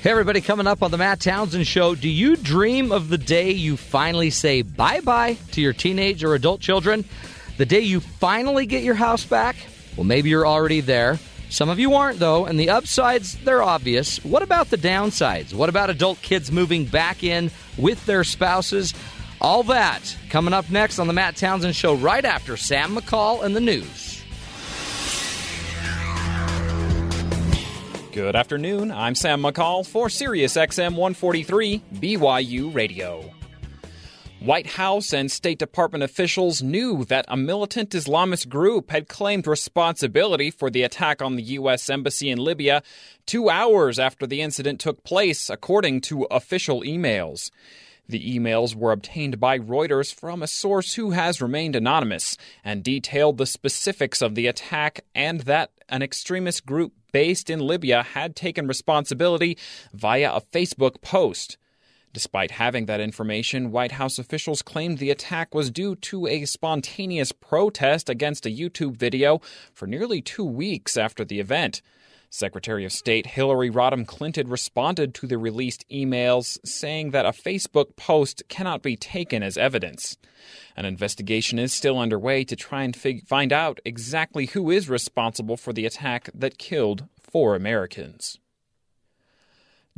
Hey, everybody, coming up on the Matt Townsend Show. Do you dream of the day you finally say bye bye to your teenage or adult children? The day you finally get your house back? Well, maybe you're already there. Some of you aren't, though, and the upsides, they're obvious. What about the downsides? What about adult kids moving back in with their spouses? All that coming up next on the Matt Townsend Show right after Sam McCall and the news. Good afternoon. I'm Sam McCall for Sirius XM 143 BYU Radio. White House and State Department officials knew that a militant Islamist group had claimed responsibility for the attack on the U.S. Embassy in Libya two hours after the incident took place, according to official emails. The emails were obtained by Reuters from a source who has remained anonymous and detailed the specifics of the attack and that an extremist group based in Libya had taken responsibility via a Facebook post. Despite having that information, White House officials claimed the attack was due to a spontaneous protest against a YouTube video for nearly two weeks after the event. Secretary of State Hillary Rodham Clinton responded to the released emails, saying that a Facebook post cannot be taken as evidence. An investigation is still underway to try and fig- find out exactly who is responsible for the attack that killed four Americans.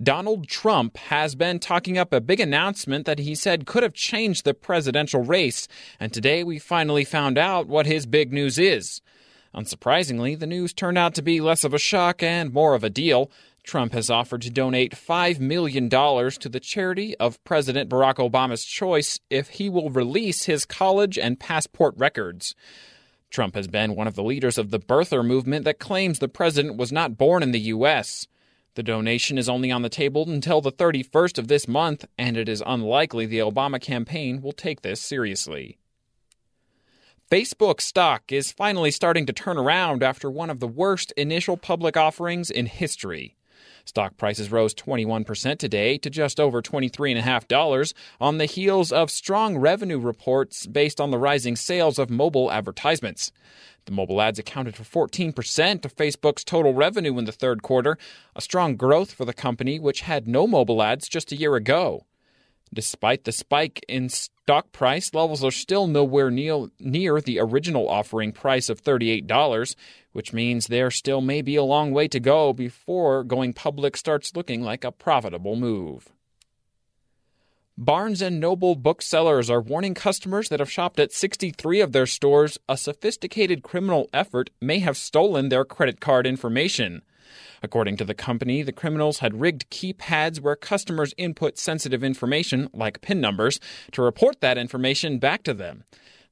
Donald Trump has been talking up a big announcement that he said could have changed the presidential race, and today we finally found out what his big news is. Unsurprisingly, the news turned out to be less of a shock and more of a deal. Trump has offered to donate $5 million to the charity of President Barack Obama's choice if he will release his college and passport records. Trump has been one of the leaders of the birther movement that claims the president was not born in the U.S. The donation is only on the table until the 31st of this month, and it is unlikely the Obama campaign will take this seriously. Facebook stock is finally starting to turn around after one of the worst initial public offerings in history. Stock prices rose 21% today to just over $23.5 on the heels of strong revenue reports based on the rising sales of mobile advertisements. The mobile ads accounted for 14% of Facebook's total revenue in the third quarter, a strong growth for the company, which had no mobile ads just a year ago. Despite the spike in stock price, levels are still nowhere near, near the original offering price of $38, which means there still may be a long way to go before going public starts looking like a profitable move. Barnes & Noble booksellers are warning customers that have shopped at 63 of their stores a sophisticated criminal effort may have stolen their credit card information. According to the company, the criminals had rigged keypads where customers input sensitive information, like PIN numbers, to report that information back to them.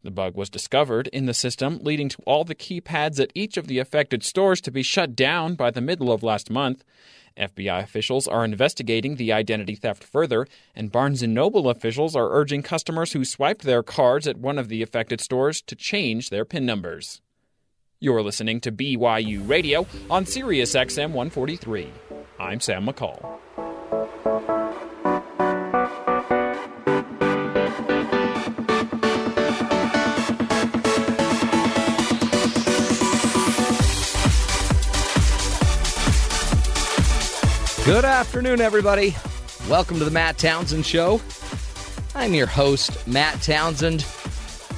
The bug was discovered in the system, leading to all the keypads at each of the affected stores to be shut down by the middle of last month. FBI officials are investigating the identity theft further, and Barnes & Noble officials are urging customers who swiped their cards at one of the affected stores to change their PIN numbers. You're listening to BYU Radio on Sirius XM 143. I'm Sam McCall. Good afternoon, everybody. Welcome to the Matt Townsend Show. I'm your host, Matt Townsend,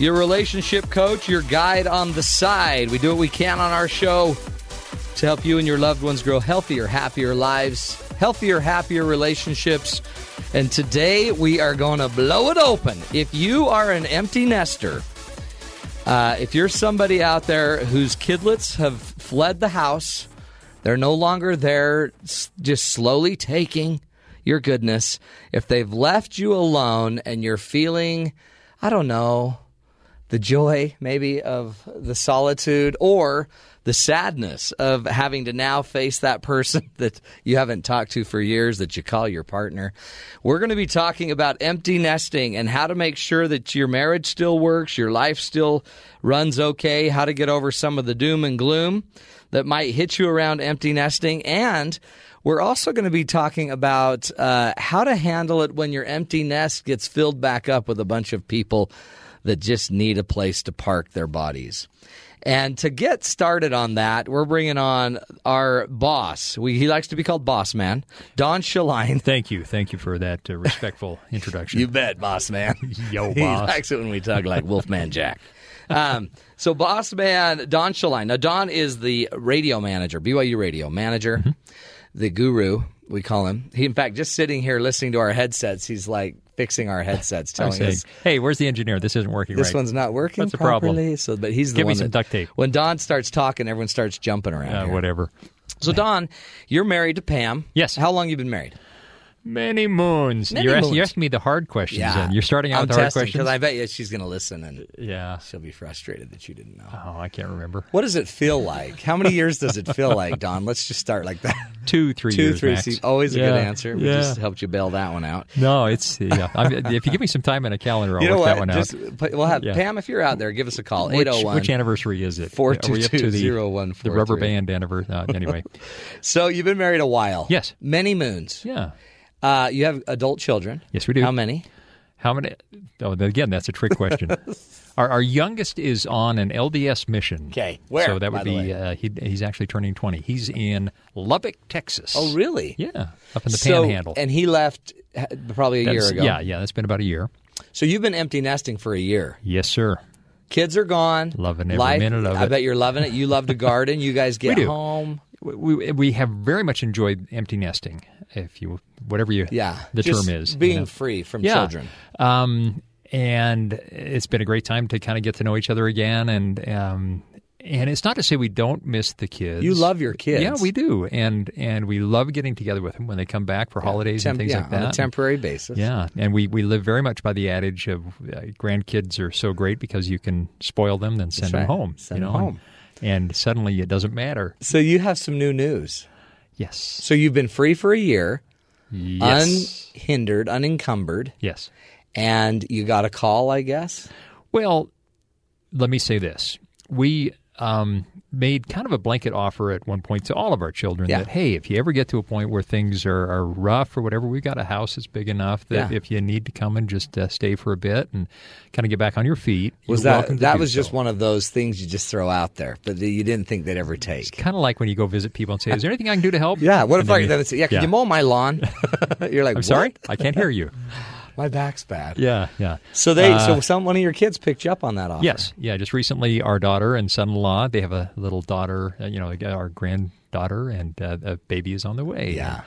your relationship coach, your guide on the side. We do what we can on our show to help you and your loved ones grow healthier, happier lives, healthier, happier relationships. And today we are going to blow it open. If you are an empty nester, uh, if you're somebody out there whose kidlets have fled the house, they're no longer there, just slowly taking your goodness. If they've left you alone and you're feeling, I don't know, the joy maybe of the solitude or the sadness of having to now face that person that you haven't talked to for years that you call your partner. We're going to be talking about empty nesting and how to make sure that your marriage still works, your life still runs okay, how to get over some of the doom and gloom that might hit you around empty nesting. And we're also going to be talking about uh, how to handle it when your empty nest gets filled back up with a bunch of people that just need a place to park their bodies. And to get started on that, we're bringing on our boss. We, he likes to be called Boss Man, Don Shaline. Thank you. Thank you for that uh, respectful introduction. You bet, Boss Man. Yo, he boss. likes it when we talk like Wolfman Jack. Um, so, Boss Man, Don Shaline. Now, Don is the radio manager, BYU radio manager, Mm-hmm. the guru, we call him. He, in fact, just sitting here listening to our headsets, he's like fixing our headsets, telling saying, us hey, where's the engineer? This isn't working this right. one's not working That's a problem. properly. So, but he's the Give me some that- duct tape. When Don starts talking, everyone starts jumping around. uh, whatever. So, Don, you're married to Pam. Yes. How long you been married? Many moons. Many you're, asking, you're asking me the hard questions. then. You're starting out I'm with the hard questions. because I bet you she's going to listen and yeah. she'll be frustrated that you didn't know. Oh, I can't remember. What does it feel like? How many years does it feel like, Don? Let's just start like that. Two, three Two, years. three. See, always a good answer. We yeah. just helped you bail that one out. No, it's yeah. I mean, if you give me some time in a calendar, I'll you know work what? that one Just out. we'll have Yeah. Pam. If you're out there, give us a call. Which, 801. which anniversary is it? Four two two the, zero one the four rubber band anniversary? Uh, anyway, So you've been married a while. Yes. Many moons. yeah. Uh, you have adult children. Yes, we do. How many? How many? Oh, again, that's a trick question. our, our youngest is on an LDS mission. Okay. Where, So that would be uh, he, he's actually turning twenty. He's in Lubbock, Texas. Oh, really? Yeah, up in the So- Panhandle. And he left uh, probably a year ago. Yeah, yeah, that's been about a year. So you've been empty nesting for a year. Yes, sir. Kids are gone. Loving every Life, minute of I it. bet you're loving it. You love to garden. You guys get home. We, we, have very much enjoyed empty nesting, if you whatever you Yeah. the term is. you Being know. free from yeah. children. Um, and it's been a great time to kind of get to know each other again, and um, and it's not to say we don't miss the kids. You love your kids. Yeah, we do, and and we love getting together with them when they come back for holidays Temp- and things yeah, like that. on a temporary basis. Yeah, and we, we live very much by the adage of uh, grandkids are so great because you can spoil them, then send right. them home. Send you them know, home. And, and suddenly it doesn't matter. So you have some new news. Yes. So you've been free for a year, Yes. unhindered, unencumbered, yes. and you got a call, I guess. Well, let me say this. We um, made kind of a blanket offer at one point to all of our children Yeah. that, hey, if you ever get to a point where things are, are rough or whatever, we've got a house that's big enough that Yeah. if you need to come and just uh, stay for a bit and kind of get back on your feet, Was that that was just one of those things you just throw out there, but you didn't think they'd ever take? It's kind of like when you go visit people and say, "Is there anything I can do to help?" Yeah. What And if I you- yeah? Can you mow my lawn? You're like, I'm sorry, I can't hear you. My back's bad. Yeah, yeah. So they, Uh, so some one of your kids picked you up on that offer. Yes, yeah. Just recently, our daughter and son-in-law, they have a little daughter. Uh, you know, our granddaughter, and uh, a baby is on the way. Yeah.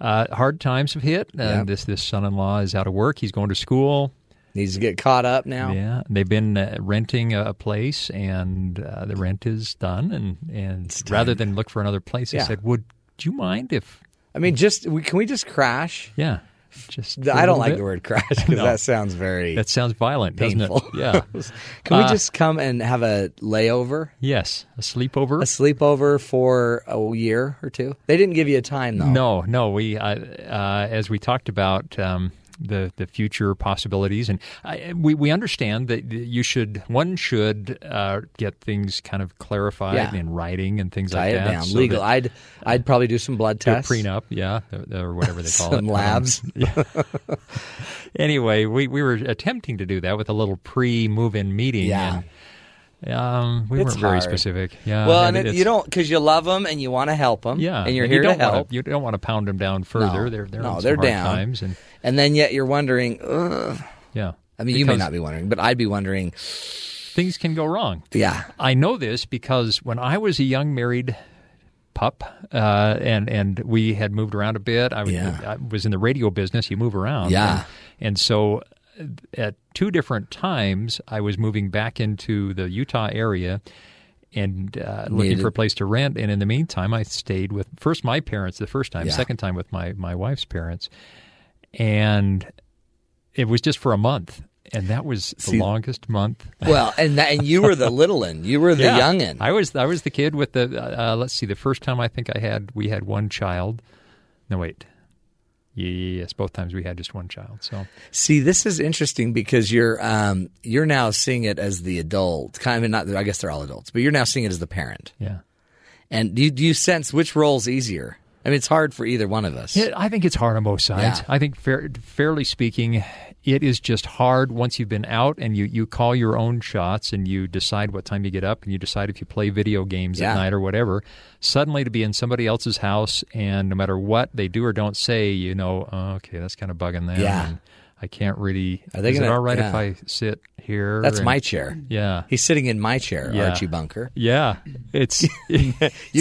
Uh, hard times have hit. Uh, Yep. This this son-in-law is out of work. He's going to school. Needs to get caught up now. Yeah, they've been uh, renting a, place, and uh, the rent is done. And and rather than look for another place, they Yeah. said, "Would do you mind if?" I mean, just we, can we just crash? Yeah, just. I don't like bit. the word crash because No. that sounds very That sounds violent, doesn't painful. it? Yeah. Can we Uh, just come and have a layover, yes, a sleepover. a sleepover for a year or two? They didn't give you a time though. No, no. We, uh, uh, as we talked about um, the the future possibilities, and I, we we understand that you should one should uh, get things kind of clarified Yeah. in writing and things tie like that. down. so Legal. that- I'd I'd probably do some blood tests. prenup, yeah, or whatever they call Some it. Um, labs. anyway, we, we were attempting to do that with a little pre move in meeting. Yeah. And, um, we It's weren't very hard. specific. Yeah. Well, and and it, you don't because you love them and you want to help them. Yeah, and you're and here you to help. you don't want to pound them down further. No. they're they're No, they're hard down. times, and And then yet you're wondering. Ugh. yeah. I mean, you may not be wondering, but I'd be wondering. Things can go wrong. Yeah, I know this because when I was a young married pup, uh, and and we had moved around a bit. I, was- Yeah. I was in the radio business. You move around. Yeah. and, and so at two different times, I was moving back into the Utah area. And uh, looking Needed- for a place to rent, and in the meantime, I stayed with first my parents the first time, Yeah. second time with my my wife's parents, and it was just for a month, and that was the See- longest month well, and that, and you were the little one. You were the yeah. youngin. I was I was the kid with the uh, let's see the first time I think I had we had one child. No wait. Yes, both times we had just one child. So See, this is interesting because you're um, you're now seeing it as the adult, kind of not. I guess they're all adults, but you're now seeing it as the parent. yeah. And do you, do you sense which role's easier? I mean, it's hard for either one of us. Yeah, I think it's hard on both sides. Yeah. I think, fair, fairly speaking, it is just hard once you've been out and you, you call your own shots and you decide what time you get up and you decide if you play video games Yeah. at night or whatever. Suddenly to be in somebody else's house and no matter what they do or don't say, you know, oh, okay, that's kind of bugging them. Yeah. And I can't really. Are they is gonna- it all right if. I sit here? That's and- my chair. Yeah. He's sitting in my chair, Yeah. Archie Bunker. Yeah. It's. You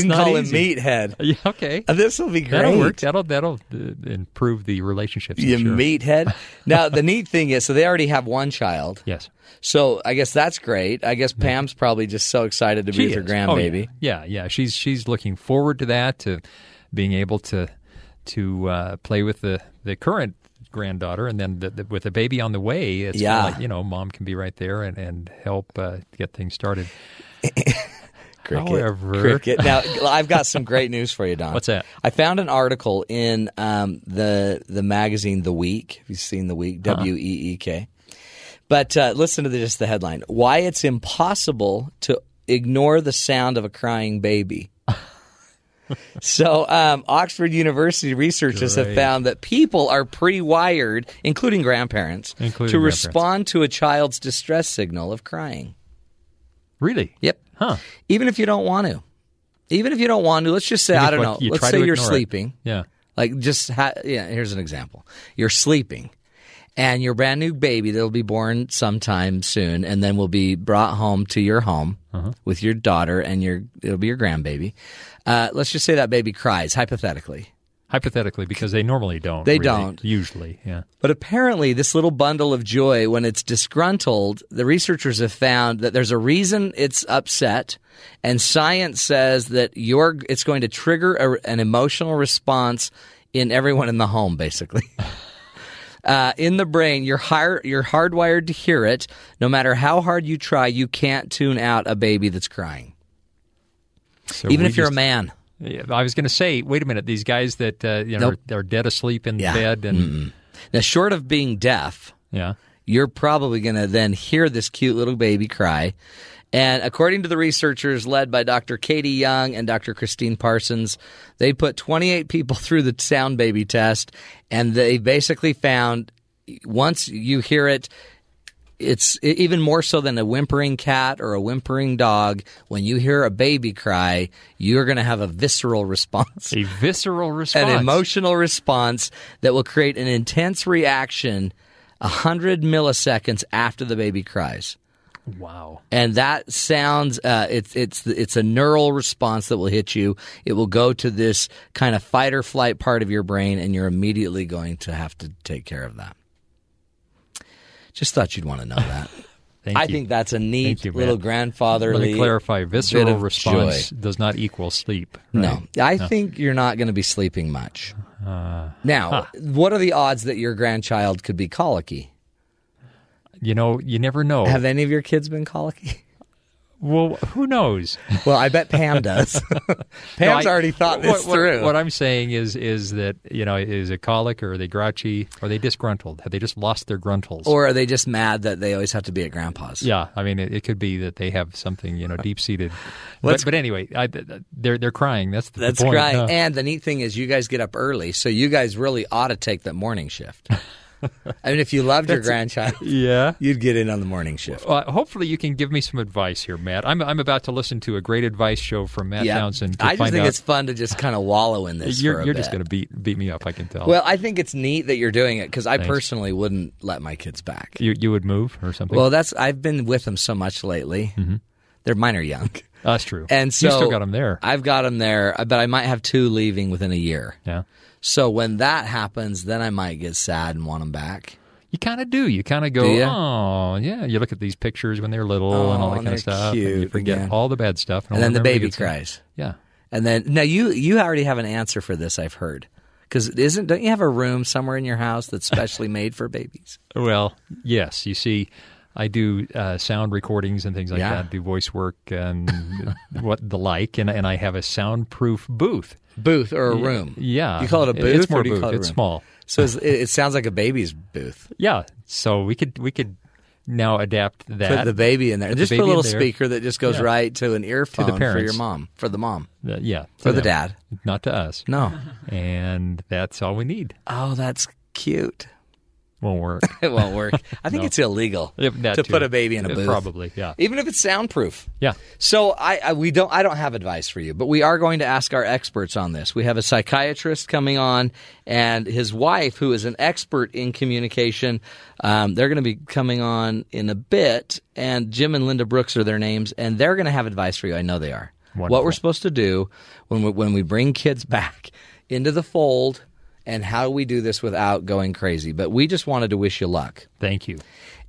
can call him Meathead. Yeah, okay. This will be great. That'll work. That'll that'll uh, improve the relationships. You sure. meathead. now the neat thing is, so they already have one child. Yes. So I guess that's great. I guess Pam's probably just so excited to be She with her grandbaby. Oh, yeah. yeah, yeah. She's she's looking forward to that, to being able to to uh, play with the the current granddaughter, and then the, the, with the baby on the way. It's Yeah. like, you know, mom can be right there and and help uh, get things started. Cricket. However- Cricket. Now I've got some great news for you, Don. What's that? I found an article in um, the the magazine The Week. Have you seen The Week? Uh-huh. W E E K. But uh, listen to the, just the headline: Why it's impossible to ignore the sound of a crying baby. So, um, Oxford University researchers have found that people are pre-wired, including grandparents, Including to grandparents. respond to a child's distress signal of crying. Really? Yep. Huh? Even if you don't want to. Even if you don't want to, let's just say, Even I don't like, know. Let's say you're ignore it. sleeping. Yeah. Like just ha- yeah. Here's an example. You're sleeping, and your brand new baby that'll be born sometime soon, and then will be brought home to your home Uh-huh. with your daughter and your it'll be your grandbaby. Uh, let's just say that baby cries hypothetically, Hypothetically, because they normally don't. They really. don't. usually. Yeah. but apparently this little bundle of joy, when it's disgruntled, the researchers have found that there's a reason it's upset, and science says that you're it's going to trigger a, an emotional response in everyone in the home, basically. uh, in the brain, you're hard, you're hardwired to hear it. No matter how hard you try, you can't tune out a baby that's crying, So even if you're just- a man. Yeah, I was going to say, wait a minute. These guys that uh, you know Nope. are, are dead asleep in Yeah. bed, and Now, short of being deaf, yeah, you're probably going to then hear this cute little baby cry. And according to the researchers led by Dr. Katie Young and Dr. Christine Parsons, they put 28 people through the sound baby test, and they basically found once you hear it, it's even more so than a whimpering cat or a whimpering dog. When you hear a baby cry, you're going to have a visceral response a visceral response. an emotional response that will create an intense reaction 100 milliseconds after the baby cries Wow. and that sounds uh, it's it's it's a neural response that will hit you it will go to this kind of fight or flight part of your brain and you're immediately going to have to take care of that just thought you'd want to know that Thank i you. think that's a neat you, Matt. little Let grandfatherly me clarify. Visceral of response joy. does not equal sleep. right? No, I think you're not going to be sleeping much. Uh, now, what are the odds that your grandchild could be colicky? You know, you never know. Have any of your kids been colicky? well, who knows? Well, I bet Pam does. Pam's No, I- already thought this what, what- through. What, I'm saying is, is that you know, is it colic or are they grouchy? Or are they disgruntled? Have they just lost their gruntles? or are they just mad that they always have to be at grandpa's? yeah, I mean, it, it could be that they have something you know deep seated. But, but anyway, I, they're they're crying. That's the That's point. right. And the neat thing is, you guys get up early, so you guys really ought to take that morning shift. I mean, if you loved your grandchild, yeah. you'd get in on the morning shift. Uh, hopefully, you can give me some advice here, Matt. I'm I'm about to listen to a great advice show from Matt yeah, Townsend. To I just think out, it's fun to just kind of wallow in this. you're you're just going to beat beat me up. I can tell. Well, I think it's neat that you're doing it because I Thanks. personally wouldn't let my kids back. you you would move or something. Well, that's I've been with them so much lately. They're mine are young, that's true. and so you still got them there. I've got them there, but I might have two leaving within a year. yeah. So when that happens, then I might get sad and want them back. You kind of do. You kind of go, oh, yeah. You look at these pictures when they're little and all Oh, that kind of stuff. and you forget again. all the bad stuff. And then the baby cries. Yeah. And then now you you already have an answer for this. I've heard because isn't don't you have a room somewhere in your house that's specially made for babies? Well, yes. You see, I do uh, sound recordings and things like Yeah. that, do voice work and what the like, and, and I have a soundproof booth. Booth or a room? Yeah. You call it a booth It's more or booth. it it's small. So it's, it, it sounds like a baby's booth. Yeah. So we could we could now adapt that. Put the baby in there. Put the just put a little speaker that just goes Yeah. right to an earphone for your mom, for the mom, Uh, yeah, for to the dad. not to us. No. And that's all we need. Oh, that's cute. Won't work. It won't work. I think No. it's illegal to too. put a baby in a booth. Probably, yeah. even if it's soundproof. Yeah. So I, I we don't I don't have advice for you, but we are going to ask our experts on this. We have a psychiatrist coming on, and his wife, who is an expert in communication. Um, they're going to be coming on in a bit, and Jim and Linda Brooks are their names, and they're going to have advice for you. I know they are. What Wonderful. we're supposed to do when we, when we bring kids back into the fold, and how do we do this without going crazy. But we just wanted to wish you luck. Thank you.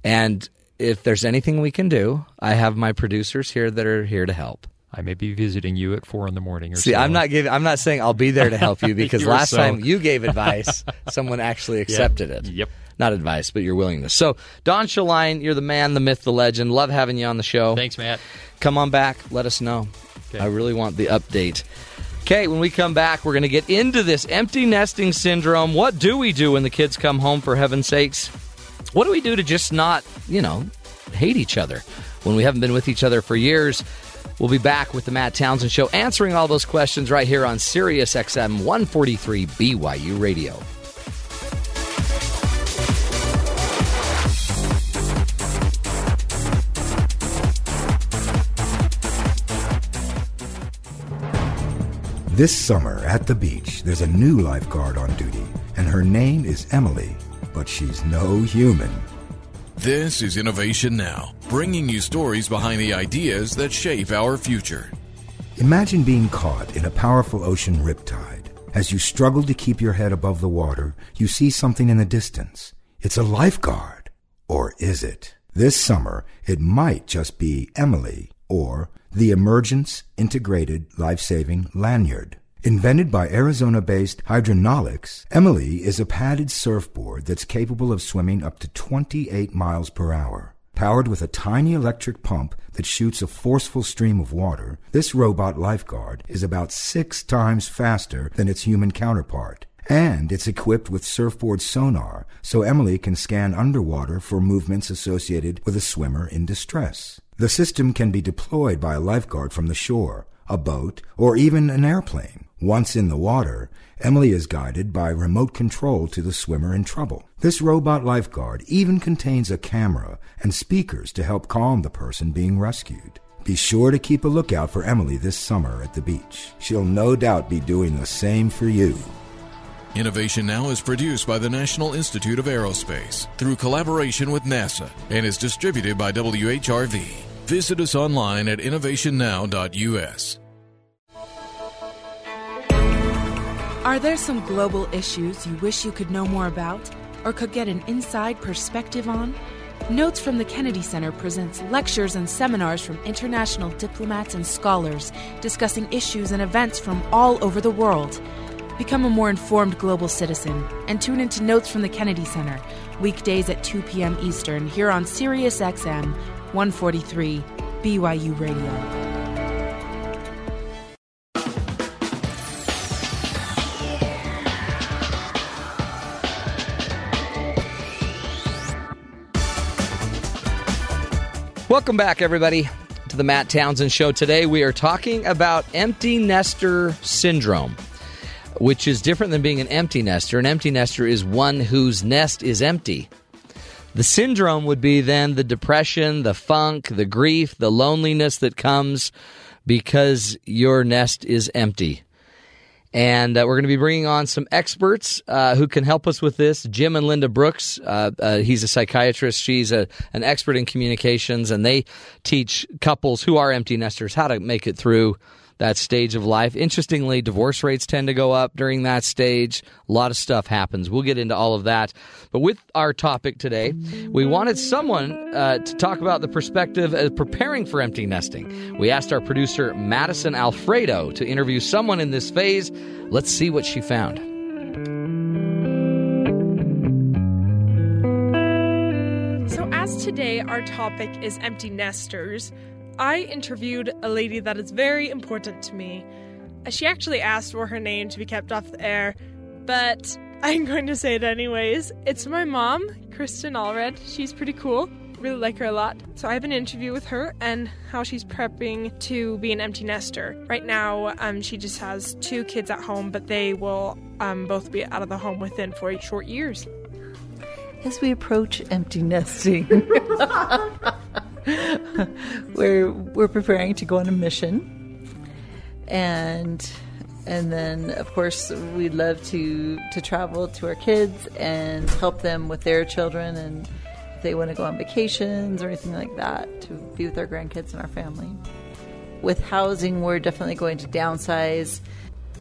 And if there's anything we can do, I have my producers here that are here to help. I may be visiting you at four in the morning or See, so. I'm not giving. I'm not saying I'll be there to help you because last so- time you gave advice, someone actually accepted it. Yep. Not advice, but your willingness. So, Don Shaline, you're the man, the myth, the legend. Love having you on the show. Thanks, Matt. Come on back. Let us know. Okay. I really want the update. Okay, when we come back, we're going to get into this empty nesting syndrome. What do we do when the kids come home, for heaven's sakes? What do we do to just not, you know, hate each other when we haven't been with each other for years? We'll be back with the Matt Townsend Show answering all those questions right here on Sirius XM 143 BYU Radio. This summer at the beach, there's a new lifeguard on duty, and her name is Emily, but she's no human. This is Innovation Now, bringing you stories behind the ideas that shape our future. Imagine being caught in a powerful ocean riptide. As you struggle to keep your head above the water, you see something in the distance. It's a lifeguard. Or is it? This summer, it might just be Emily or the Emergency Integrated Life-Saving Lanyard. Invented by Arizona-based Hydronalix, Emily is a padded surfboard that's capable of swimming up to 28 miles per hour. Powered with a tiny electric pump that shoots a forceful stream of water, this robot lifeguard is about six times faster than its human counterpart. And it's equipped with surfboard sonar, so Emily can scan underwater for movements associated with a swimmer in distress. The system can be deployed by a lifeguard from the shore, a boat, or even an airplane. Once in the water, Emily is guided by remote control to the swimmer in trouble. This robot lifeguard even contains a camera and speakers to help calm the person being rescued. Be sure to keep a lookout for Emily this summer at the beach. She'll no doubt be doing the same for you. Innovation Now is produced by the National Institute of Aerospace through collaboration with NASA and is distributed by WHRV. Visit us online at innovationnow.us. Are there some global issues you wish you could know more about or could get an inside perspective on? Notes from the Kennedy Center presents lectures and seminars from international diplomats and scholars discussing issues and events from all over the world. Become a more informed global citizen and tune into Notes from the Kennedy Center weekdays at 2 p.m. Eastern here on Sirius XM 143 BYU Radio. Welcome back, everybody, to the Matt Townsend Show. Today we are talking about empty nester syndrome, which is different than being an empty nester. An empty nester is one whose nest is empty. The syndrome would be then the depression, the funk, the grief, the loneliness that comes because your nest is empty. And uh, we're going to be bringing on some experts uh, who can help us with this. Jim and Linda Brooks. Uh, uh, he's a psychiatrist. She's a, an expert in communications, and they teach couples who are empty nesters how to make it through that stage of life. Interestingly, divorce rates tend to go up during that stage. A lot of stuff happens. We'll get into all of that. But with our topic today, we wanted someone uh, to talk about the perspective of preparing for empty nesting. We asked our producer, Madison Alfredo, to interview someone in this phase. Let's see what she found. So, as today our topic is empty nesters, I interviewed a lady that is very important to me. She actually asked for her name to be kept off the air, but I'm going to say it anyways. It's my mom, Kristen Allred. She's pretty cool. really like her a lot. So I have an interview with her and how she's prepping to be an empty nester. Right now, um, she just has two kids at home, but they will um, both be out of the home within four short years. As we approach empty nesting, we're we're preparing to go on a mission, and and then of course we'd love to to travel to our kids and help them with their children and if they want to go on vacations or anything like that to be with our grandkids and our family. With housing, we're definitely going to downsize.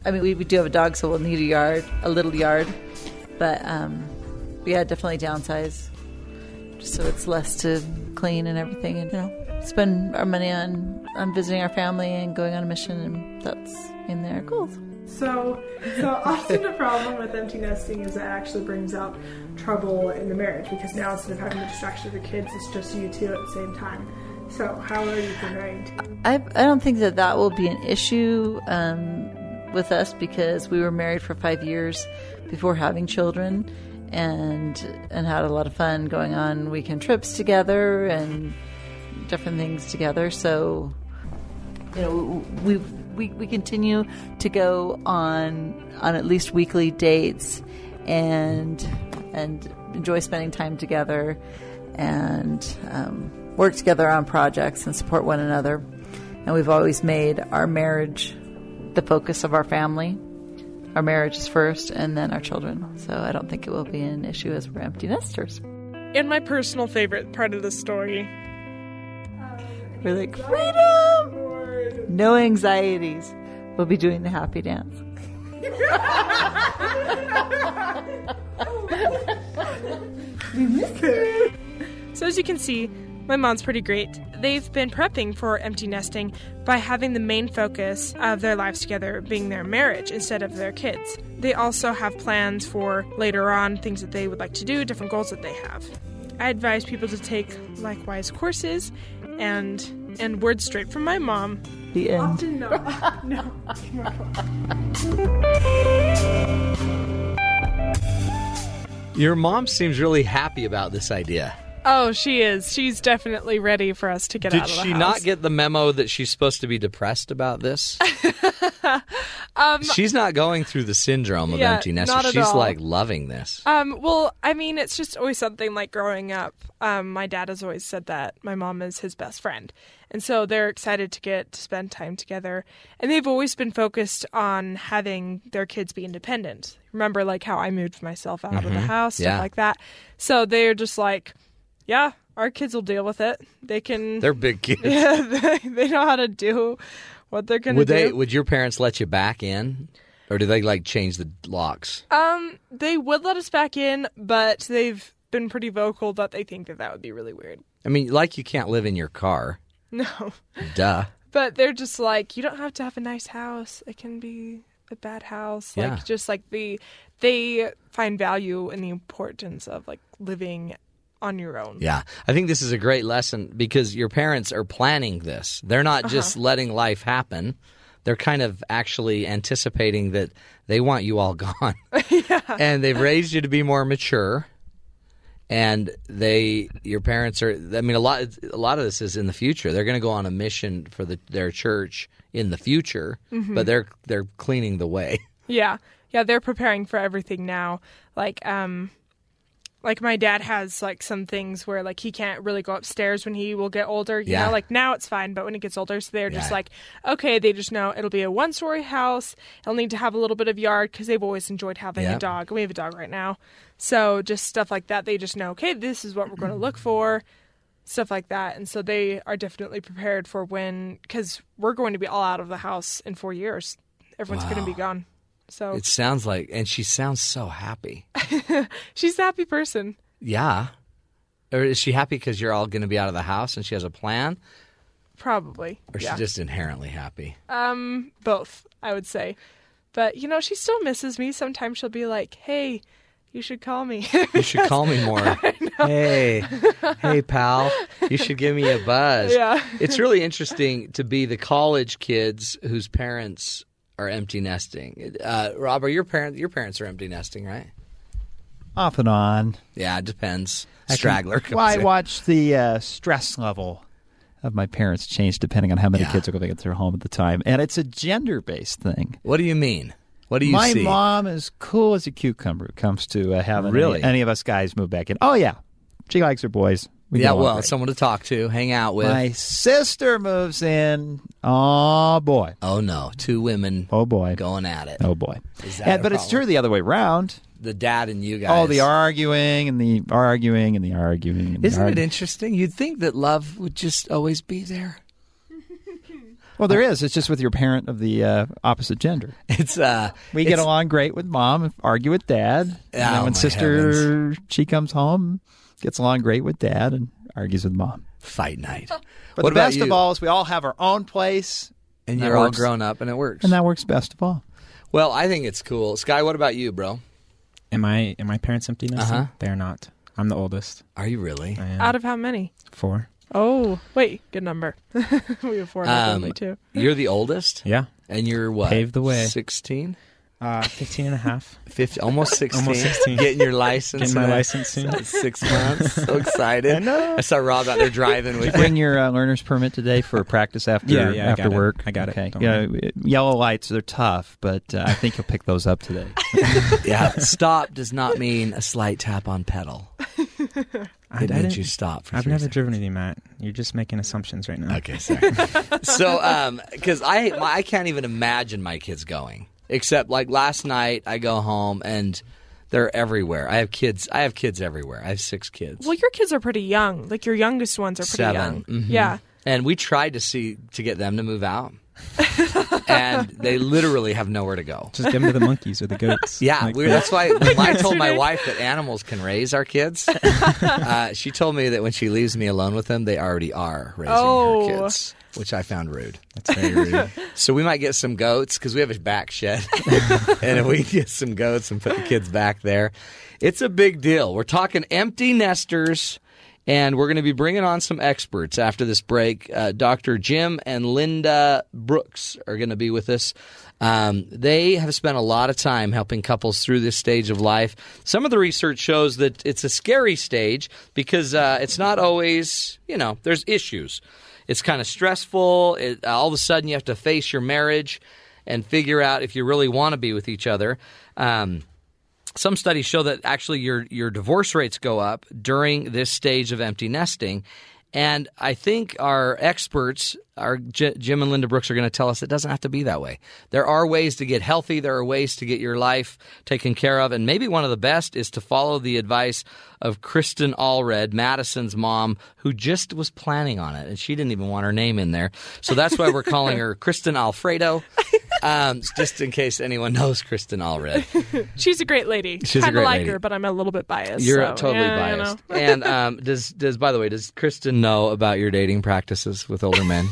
I mean, we, we do have a dog, so we'll need a yard, a little yard, but um, yeah, definitely downsize, so it's less to clean and everything, and you know, spend our money on on visiting our family and going on a mission, and that's in their goals. So, so often the problem with empty nesting is that it actually brings out trouble in the marriage because now instead of having the distraction of the kids, it's just you two at the same time. So, how are you? To- I I don't think that that will be an issue um, with us because we were married for five years before having children, and and had a lot of fun going on weekend trips together and different things together. So, you know, we we, we continue to go on on at least weekly dates and and enjoy spending time together and um, work together on projects and support one another. And we've always made our marriage the focus of our family. Our marriage is first, and then our children. So I don't think it will be an issue as we're empty nesters. And my personal favorite part of the story. We're like freedom, no anxieties. We'll be doing the happy dance. we miss you. So, as you can see, my mom's pretty great. They've been prepping for empty nesting by having the main focus of their lives together being their marriage instead of their kids. They also have plans for later on things that they would like to do, different goals that they have. I advise people to take likewise courses and and words straight from my mom. The end. Often no, no. Your mom seems really happy about this idea. Oh, she is. She's definitely ready for us to get Did out of the she house. not get the memo that she's supposed to be depressed about this? um, she's not going through the syndrome of Yeah, empty nester. She's all. like loving this. Um, well, I mean, it's just always something like growing up. Um, my dad has always said that my mom is his best friend. And so they're excited to get to spend time together. And they've always been focused on having their kids be independent. Remember, like, how I moved myself out of the house, stuff Mm-hmm. Yeah. like that. So they're just like, yeah, our kids will deal with it. They can. They're big kids. yeah, they, they know how to do what they're going to Would do. they? Would your parents let you back in, or do they like change the locks? Um, they would let us back in, but they've been pretty vocal that they think that that would be really weird. I mean, like you can't live in your car. No, Duh. but they're just like you don't have to have a nice house. It can be a bad house. Yeah. Like just like the they find value in the importance of like living on your own. Yeah, I think this is a great lesson because your parents are planning this. They're not just letting life happen. They're kind of actually anticipating that they want you all gone. And they've raised you to be more mature. And they, your parents are. I mean, a lot. A lot of this is in the future. They're going to go on a mission for the, their church in the future, but they're they're cleaning the way. Yeah. Yeah, they're preparing for everything now. Like um like my dad has like some things where like he can't really go upstairs when he will get older. You Yeah. know, like now it's fine, but when he gets older, so they're just like, okay, they just know it'll be a one story house. It'll need to have a little bit of yard because they've always enjoyed having Yeah. a dog. We have a dog right now. So just stuff like that. They just know, okay, this is what we're going to look for. Stuff like that. And so they are definitely prepared for when, because we're going to be all out of the house in four years. Everyone's going to be gone. So It sounds like, and she sounds so happy. she's a happy person. Yeah. Or is she happy because you're all going to be out of the house and she has a plan? Probably. Or yeah. she's just inherently happy? Um, both, I would say. But you know, she still misses me. Sometimes she'll be like, "Hey, you should call me." You should call me more. Hey, hey, pal. You should give me a buzz. Yeah. it's really interesting to be the college kids whose parents are empty nesting. Uh, Rob, are your parents? Your parents are empty nesting, right? off and on. Yeah, it depends. I can- Straggler. comes Well, I watch the uh, stress level of my parents change depending on how many Yeah. kids are going to their home at the time, and it's a gender based thing. What do you mean? What do you my see? mom is cool as a cucumber. it Comes to uh, having Really? any, any of us guys move back in. Oh yeah, she likes her boys. We yeah, well, someone to talk to, hang out with. my sister moves in. Oh boy. Oh no, two women Oh boy. going at it. Oh boy. Is that And- but it's true the other way around. The dad and you guys. Oh, the arguing and the arguing and the arguing. And Isn't it arguing. interesting? You'd think that love would just always be there. Well, there is. It's just with your parent of the uh, opposite gender. It's uh, We it's- get along great with mom, argue with dad. And then Oh, when my sister she comes home, gets along great with dad and argues with mom. fight night. But What the about best of all is we all have our own place, and that you're all works. grown up, and it works. and that works best of all. well, I think it's cool. Sky, what about you, bro? Am I? Am my parents empty nesting? Uh-huh. They're not. I'm the oldest. Are you really? I am Out of how many? four. Oh, wait, good number. we have four in the Um, family too. You're the oldest, Yeah. and you're what? Paved the way. 16? Uh, 15 and a half. 50, almost 16. Almost 16. Getting your license. Getting my in license soon. Six months. So excited. I know. I saw Rob out there driving with Bring your uh, learner's permit today for practice after Yeah, yeah, I after it. work. I got it. Okay. Don't Yeah, yellow lights they're tough, but uh, I think you'll pick those up today. Yeah, stop does not mean a slight tap on pedal. I, It I means didn't- you stop for I've never seconds. driven with you, Matt. You're just making assumptions right now. Okay, sorry. so, um, because I my, I can't even imagine my kids going. Except like last night, I go home and they're everywhere. I have kids. I have kids everywhere. I have six kids. Well, your kids are pretty young. Like your youngest ones are pretty Seven. young. Mhm. Yeah. And we tried to see to get them to move out, and they literally have nowhere to go. Just give them to the monkeys or the goats. Yeah, Like we, that's why when I told my wife that animals can raise our kids, uh, she told me that when she leaves me alone with them, they already are raising Oh. her kids, which I found rude. That's very rude. So we might get some goats because we have a back shed, and if we get some goats and put the kids back there, it's a big deal. We're talking empty nesters. And we're going to be bringing on some experts after this break. Uh, Dr. Jim and Linda Brooks are going to be with us. Um, they have spent a lot of time helping couples through this stage of life. Some of the research shows that it's a scary stage because uh, it's not always, you know, there's issues. It's kind of stressful. It, all of a sudden, you have to face your marriage and figure out if you really want to be with each other. Um, some studies show that actually your your divorce rates go up during this stage of empty nesting. And I think our experts, our J- Jim and Linda Brooks, are going to tell us it doesn't have to be that way. There are ways to get healthy. There are ways to get your life taken care of. And maybe one of the best is to follow the advice of Kristen Allred, Madison's mom, who just was planning on it. And she didn't even want her name in there. So that's why we're calling her Kristen Alfredo, um, just in case anyone knows Kristen Allred. She's a great lady. She's Kind of great like lady. her, but I'm a little bit biased. You're so, totally yeah, you biased. know. and um, does does by the way, does Kristen know about your dating practices with older men?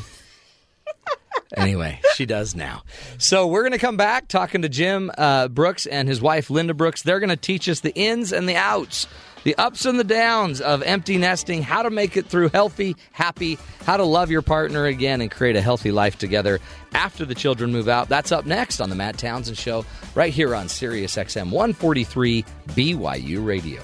anyway, she does now. So we're going to come back talking to Jim uh, Brooks and his wife Linda Brooks. They're going to teach us the ins and the outs. The ups and the downs of empty nesting, how to make it through healthy, happy, how to love your partner again and create a healthy life together after the children move out. That's up next on the Matt Townsend Show, right here on Sirius XM 143 BYU Radio.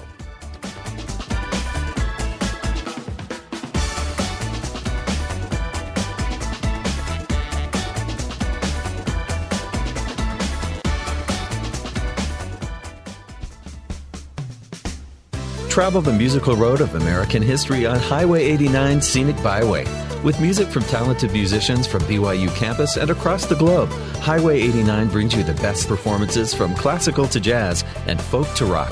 Travel the musical road of American history on Highway 89 Scenic Byway. With music from talented musicians from BYU campus and across the globe, Highway 89 brings you the best performances from classical to jazz and folk to rock.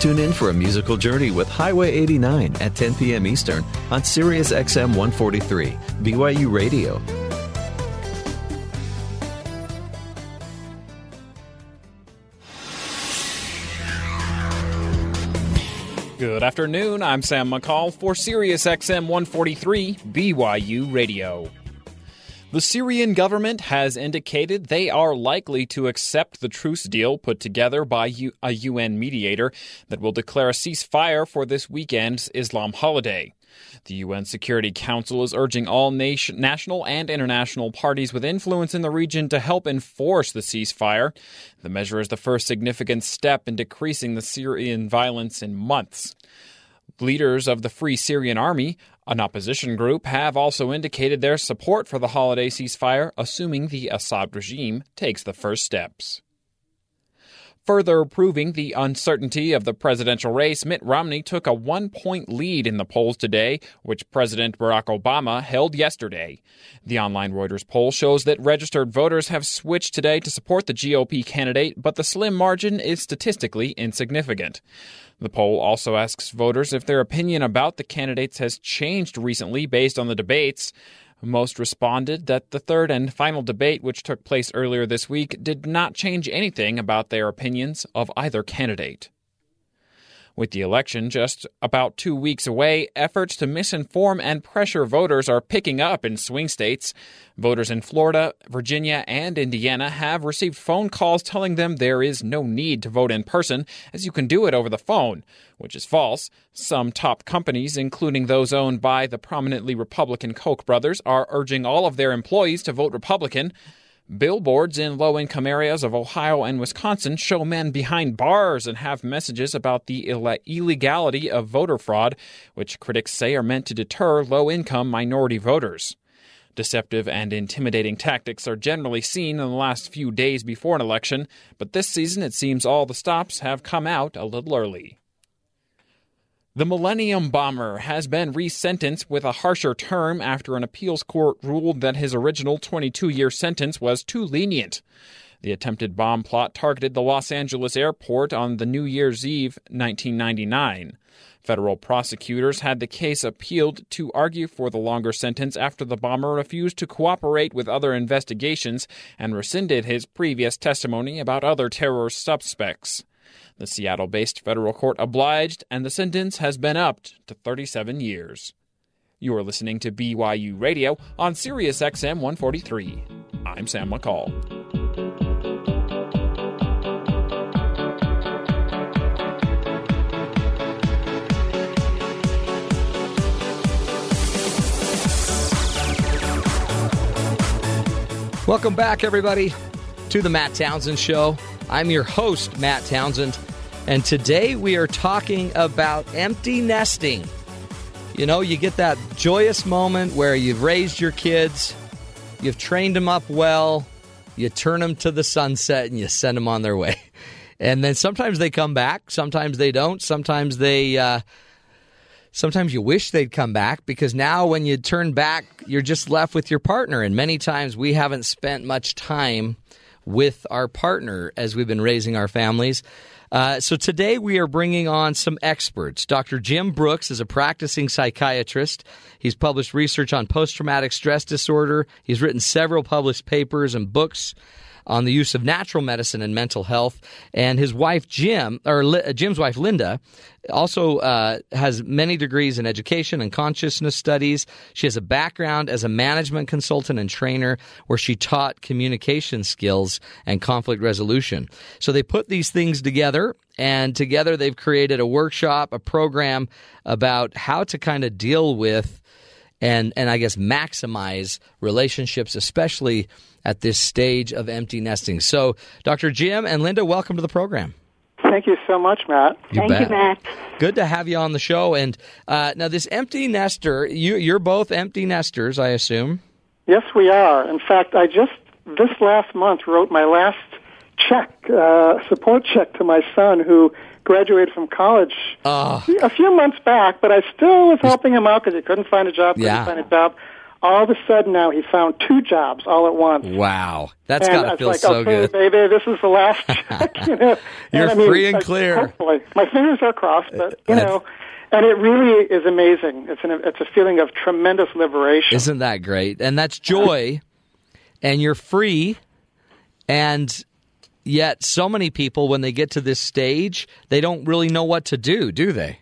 Tune in for a musical journey with Highway 89 at 10 p.m. Eastern on Sirius XM 143, BYU Radio. Good afternoon. I'm Sam McCall for Sirius XM 143 BYU Radio. The Syrian government has indicated they are likely to accept the truce deal put together by a UN mediator that will declare a ceasefire for this weekend's Islam holiday. The UN Security Council is urging all nation, national and international parties with influence in the region to help enforce the ceasefire. The measure is the first significant step in decreasing the Syrian violence in months. Leaders of the Free Syrian Army, an opposition group, have also indicated their support for the holiday ceasefire, assuming the Assad regime takes the first steps. Further proving the uncertainty of the presidential race, Mitt Romney took a one point lead in the polls today, which President Barack Obama held yesterday. The online Reuters poll shows that registered voters have switched today to support the GOP candidate, but the slim margin is statistically insignificant. The poll also asks voters if their opinion about the candidates has changed recently based on the debates. Most responded that the third and final debate, which took place earlier this week, did not change anything about their opinions of either candidate. With the election just about two weeks away, efforts to misinform and pressure voters are picking up in swing states. Voters in Florida, Virginia, and Indiana have received phone calls telling them there is no need to vote in person, as you can do it over the phone, which is false. Some top companies, including those owned by the prominently Republican Koch brothers, are urging all of their employees to vote Republican. Billboards in low income areas of Ohio and Wisconsin show men behind bars and have messages about the Ill- illegality of voter fraud, which critics say are meant to deter low income minority voters. Deceptive and intimidating tactics are generally seen in the last few days before an election, but this season it seems all the stops have come out a little early. The Millennium Bomber has been resentenced with a harsher term after an appeals court ruled that his original 22 year sentence was too lenient. The attempted bomb plot targeted the Los Angeles airport on the New Year's Eve 1999. Federal prosecutors had the case appealed to argue for the longer sentence after the bomber refused to cooperate with other investigations and rescinded his previous testimony about other terror suspects. The Seattle based federal court obliged, and the sentence has been upped to 37 years. You are listening to BYU Radio on Sirius XM 143. I'm Sam McCall. Welcome back, everybody, to the Matt Townsend Show. I'm your host, Matt Townsend, and today we are talking about empty nesting. You know, you get that joyous moment where you've raised your kids, you've trained them up well, you turn them to the sunset, and you send them on their way. And then sometimes they come back, sometimes they don't, sometimes they. Uh, sometimes you wish they'd come back because now when you turn back, you're just left with your partner. And many times we haven't spent much time with our partner as we've been raising our families. Uh, so today we are bringing on some experts. Dr. Jim Brooks is a practicing psychiatrist. He's published research on post traumatic stress disorder. He's written several published papers and books on the use of natural medicine and mental health. And his wife, Jim, or Li- Jim's wife, Linda, also uh, has many degrees in education and consciousness studies. She has a background as a management consultant and trainer where she taught communication skills and conflict resolution. So they put these things together. And together they've created a workshop, a program about how to kind of deal with and, and I guess maximize relationships, especially at this stage of empty nesting. So, Dr. Jim and Linda, welcome to the program. Thank you so much, Matt. You Thank bet. you, Matt. Good to have you on the show. And uh, now, this empty nester, you, you're both empty nesters, I assume. Yes, we are. In fact, I just this last month wrote my last check, uh, support check to my son who graduated from college Oh, a few months back, but I still was helping him out because he couldn't find a job, couldn't Yeah. find a job. All of a sudden now he found two jobs all at once. wow. That's and got I to feel like, so okay, good. baby, this is the last check. You know? You're and I mean, free and clear. Hopefully, my fingers are crossed, but uh, you That's- know, and it really is amazing. It's an it's a feeling of tremendous liberation. Isn't that great? And that's joy, and you're free, and yet so many people, when they get to this stage, they don't really know what to do, do they?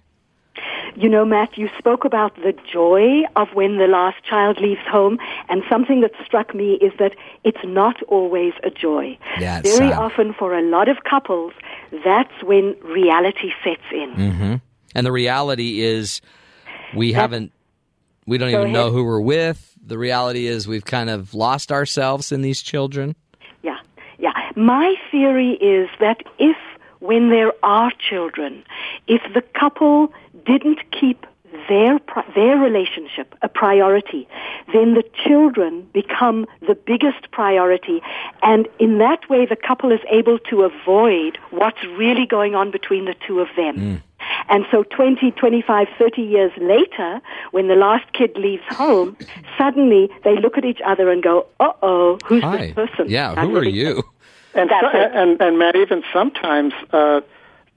You know, Matt, you spoke about the joy of when the last child leaves home, and something that struck me is that it's not always a joy. Yeah, Very sad. often for a lot of couples, that's when reality sets in. hmm And the reality is, we haven't We don't even know who we're with. The reality is we've kind of lost ourselves in these children. My theory is that if, when there are children, if the couple didn't keep their their relationship a priority, then the children become the biggest priority, and in that way, the couple is able to avoid what's really going on between the two of them. And so 20, 25, 30 years later, when the last kid leaves home, suddenly they look at each other and go, uh oh, who's Hi. this person? Yeah, I'm who are you? And, so- and and Matt, even sometimes uh,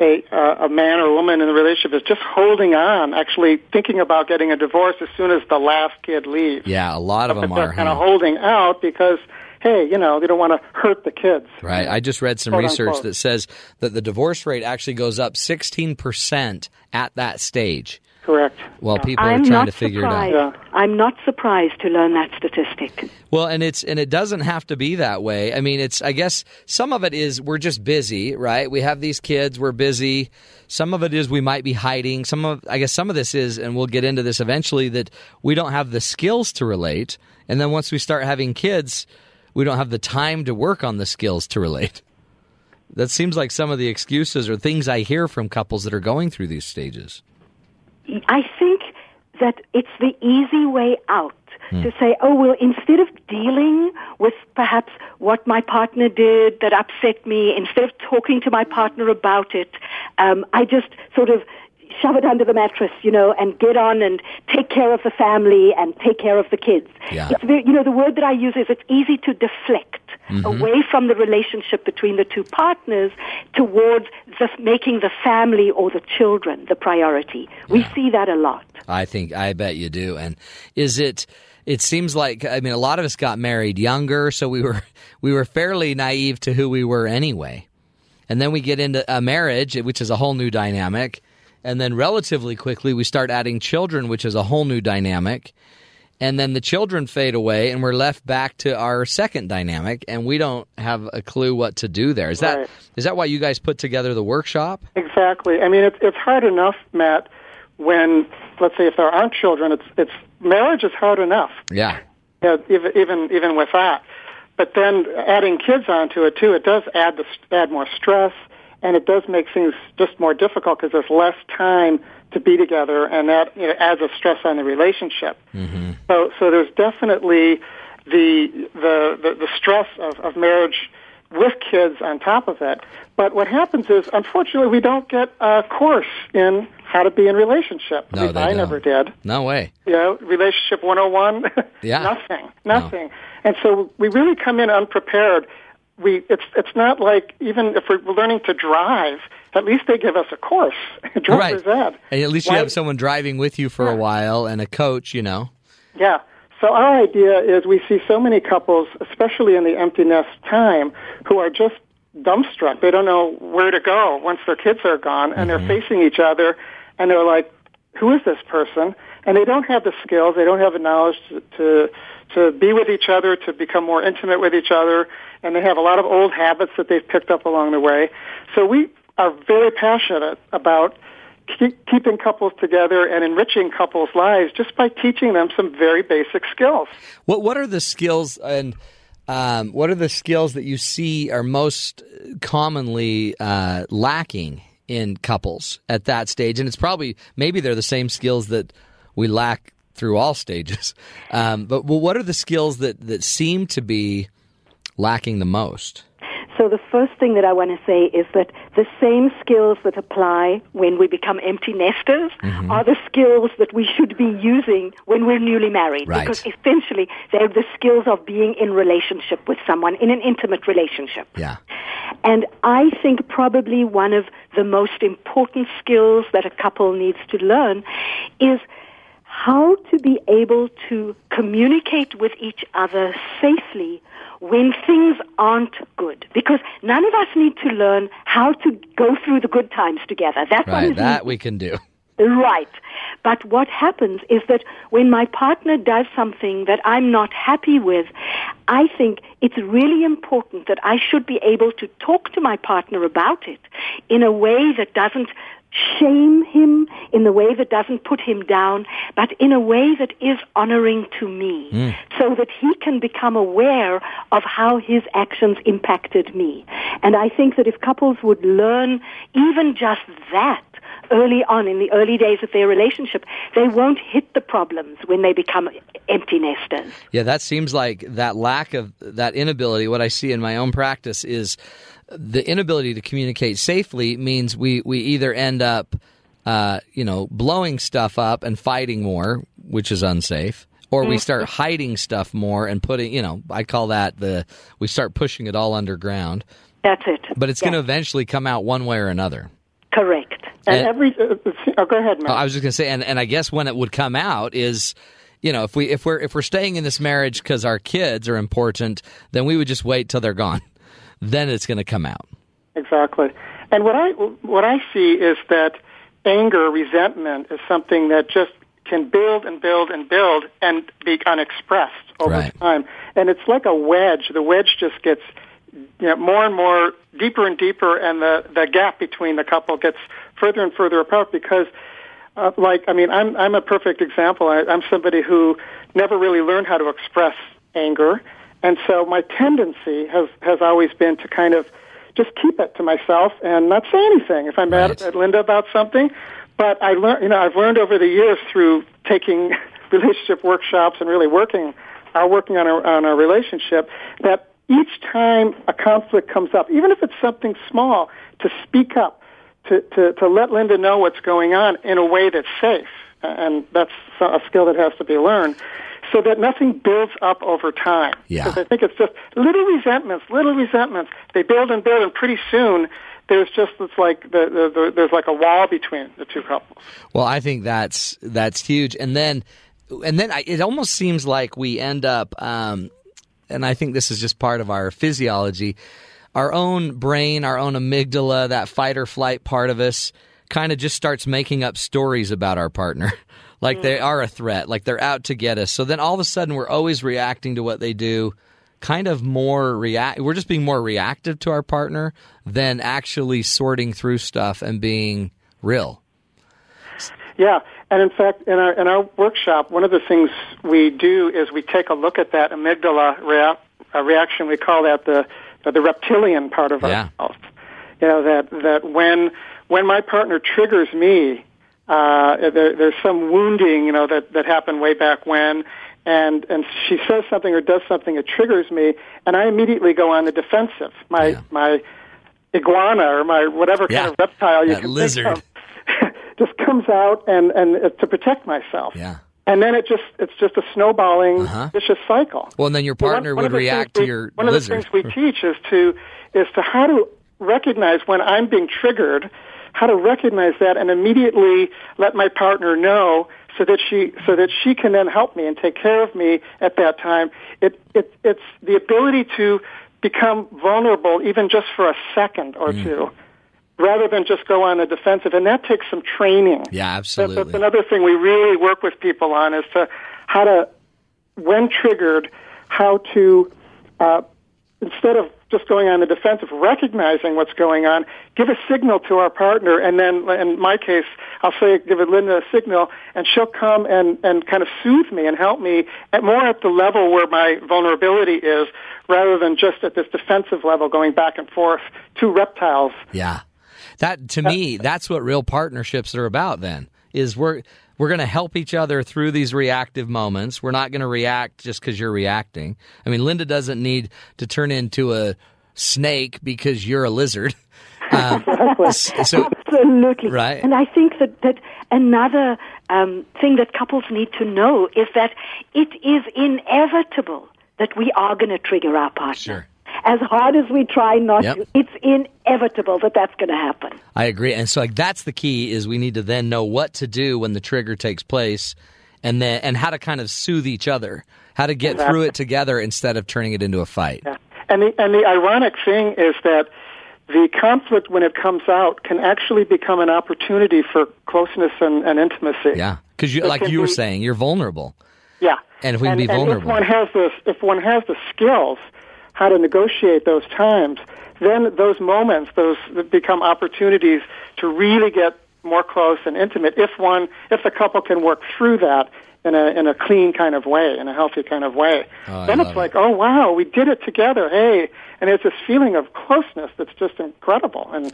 a uh, a man or woman in the relationship is just holding on, actually thinking about getting a divorce as soon as the last kid leaves. Yeah, a lot of but them they're are. kind of holding out because, hey, you know, they don't want to hurt the kids. Right. I just read some Quote, research unquote. that says that the divorce rate actually goes up 16% at that stage. Correct. While people are I'm trying to figure surprised. it out. I'm not surprised to learn that statistic. Well, and it's and it doesn't have to be that way. I mean, it's I guess some of it is we're just busy, right? We have these kids, we're busy. Some of it is we might be hiding. Some of I guess some of this is and we'll get into this eventually that we don't have the skills to relate. And then once we start having kids, we don't have the time to work on the skills to relate. That seems like some of the excuses or things I hear from couples that are going through these stages. I think that it's the easy way out Hmm. to say, oh, well, instead of dealing with perhaps what my partner did that upset me, instead of talking to my partner about it, um, I just sort of shove it under the mattress, you know, and get on and take care of the family and take care of the kids. Yeah. It's very, you know, the word that I use is it's easy to deflect Mhm. away from the relationship between the two partners towards the, making the family or the children the priority. We see that a lot. I think I bet you do. And is it? It seems like I mean a lot of us got married younger, so we were we were fairly naive to who we were anyway. And then we get into a marriage, which is a whole new dynamic. And then relatively quickly we start adding children, which is a whole new dynamic. And then the children fade away and we're left back to our second dynamic and we don't have a clue what to do there. Is that Right. is that why you guys put together the workshop? Exactly. I mean, it's it's hard enough, Matt, when let's say if there aren't children, it's it's marriage is hard enough. Yeah. Yeah, even even even with that. But then adding kids onto it too, it does add the, add more stress, and it does make things just more difficult because there's less time to be together, and that you know, adds a stress on the relationship. Mm-hmm. So so there's definitely the the the, the stress of, of marriage with kids on top of it. But what happens is, unfortunately, we don't get a course in how to be in relationship. No, they I don't. never did No way. you know, relationship 101. Yeah. nothing, nothing. And so we really come in unprepared. We, it's, it's not like even if we're learning to drive, at least they give us a course. Driver's ed. And at least you Why- have someone driving with you for a while and a coach, you know. Yeah. So our idea is we see so many couples, especially in the empty nest time, who are just dumbstruck. They don't know where to go once their kids are gone, and they're mm-hmm. facing each other, and they're like, "Who is this person?" And they don't have the skills, they don't have the knowledge to to, to be with each other, to become more intimate with each other, and they have a lot of old habits that they've picked up along the way. So we are very passionate about keep, keeping couples together and enriching couples' lives just by teaching them some very basic skills. What what are the skills and um, what are the skills that you see are most commonly uh, lacking in couples at that stage? And it's probably maybe they're the same skills that we lack through all stages. Um, but well, what are the skills that that seem to be lacking the most? So the first thing that I want to say is that the same skills that apply when we become empty nesters Mm-hmm. are the skills that we should be using when we're newly married. Right. Because essentially they're the skills of being in relationship with someone, in an intimate relationship. Yeah. And I think probably one of the most important skills that a couple needs to learn is how to be able to communicate with each other safely when things aren't good. Because none of us need to learn how to go through the good times together. That one Right, that we can do. Right. But what happens is that when my partner does something that I'm not happy with, I think it's really important that I should be able to talk to my partner about it in a way that doesn't shame him, in the way that doesn't put him down, but in a way that is honoring to me, Mm. so that he can become aware of how his actions impacted me. And I think that if couples would learn even just that early on in the early days of their relationship, they won't hit the problems when they become empty nesters. Yeah, that seems like that lack of that inability. What I see in my own practice is the inability to communicate safely means we, we either end up, uh, you know, blowing stuff up and fighting more, which is unsafe, or we Mm-hmm. Mhm. start hiding stuff more and putting, you know, I call that the, we start pushing it all underground. That's it. But it's going to eventually come out one way or another. Correct. And, And- every uh, oh, go ahead, Matt. I was just going to say, and, and I guess when it would come out is, you know, if we if we're if we're staying in this marriage because our kids are important, then we would just wait till they're gone. Then it's going to come out. Exactly. And what I what I see is that anger, resentment is something that just can build and build and build and be unexpressed over Right. time. And it's like a wedge. The wedge just gets you know, more and more deeper and deeper, and the the gap between the couple gets further and further apart because. Uh, like, I mean, I'm I'm a perfect example. I, I'm somebody who never really learned how to express anger, and so my tendency has has always been to kind of just keep it to myself and not say anything if I'm mad at, at Linda about something. But I learned, you know, I've learned over the years through taking relationship workshops and really working, uh, working on our on our relationship that each time a conflict comes up, even if it's something small, to speak up, to to to let Linda know what's going on in a way that's safe, and that's a skill that has to be learned. So that nothing builds up over time. Yeah. Because I think it's just little resentments, little resentments. They build and build, and pretty soon there's just it's like the, the, the, there's like a wall between the two couples. Well, I think that's that's huge, and then and then I, it almost seems like we end up, um, and I think this is just part of our physiology, our own brain, our own amygdala, that fight or flight part of us, kind of just starts making up stories about our partner. Like they are a threat, like they're out to get us. So then all of a sudden we're always reacting to what they do, kind of more react. We're just being more reactive to our partner than actually sorting through stuff and being real. Yeah, and in fact, in our in our workshop, one of the things we do is we take a look at that amygdala rea- uh, reaction. We call that the uh, the reptilian part of Yeah. ourselves. You know that that when when my partner triggers me, uh, there, there's some wounding, you know, that that happened way back when, and and she says something or does something that triggers me, and I immediately go on the defensive. My my iguana or my whatever Yeah. kind of reptile you That can lizard. think of just comes out and and it's to protect myself. Yeah. And then it just it's just a snowballing Uh-huh. vicious cycle. Well, and then your So one- partner one would react to we- your One lizard. of the things we teach is to is to how to recognize when I'm being triggered, how to recognize that and immediately let my partner know so that she so that she can then help me and take care of me at that time. It it it's the ability to become vulnerable even just for a second or Mm. two rather than just go on the defensive and that takes some training. Yeah, That- absolutely. That's another thing we really work with people on is to how to, when triggered, how to, uh, instead of just going on the defensive, recognizing what's going on, give a signal to our partner, and then, in my case, I'll say, give Linda a signal, and she'll come and, and kind of soothe me and help me at more at the level where my vulnerability is, rather than just at this defensive level, going back and forth. Two reptiles. Yeah. That to me, that's what real partnerships are about then. Is we're we're going to help each other through these reactive moments. We're not going to react just cuz you're reacting. I mean, Linda doesn't need to turn into a snake because you're a lizard. Um, so Absolutely. Right. And I think that, that another um, thing that couples need to know is that it is inevitable that we are going to trigger our partner. Sure. As hard as we try not Yep. to, it's inevitable that that's going to happen. I agree. And so like that's the key is we need to then know what to do when the trigger takes place and then and how to kind of soothe each other. How to get through it together instead of turning it into a fight. And the and the ironic thing is that the conflict, when it comes out, can actually become an opportunity for closeness and, and intimacy. Yeah. Cuz you It like you were be- saying, you're vulnerable. Yeah. And if we can be vulnerable. if one has this, if one has the skills how to negotiate those times, then those moments, those become opportunities to really get more close and intimate if one if the couple can work through that in a in a clean kind of way, in a healthy kind of way. Oh, then it's like, oh wow, we did it together. Hey, and it's this feeling of closeness that's just incredible, and,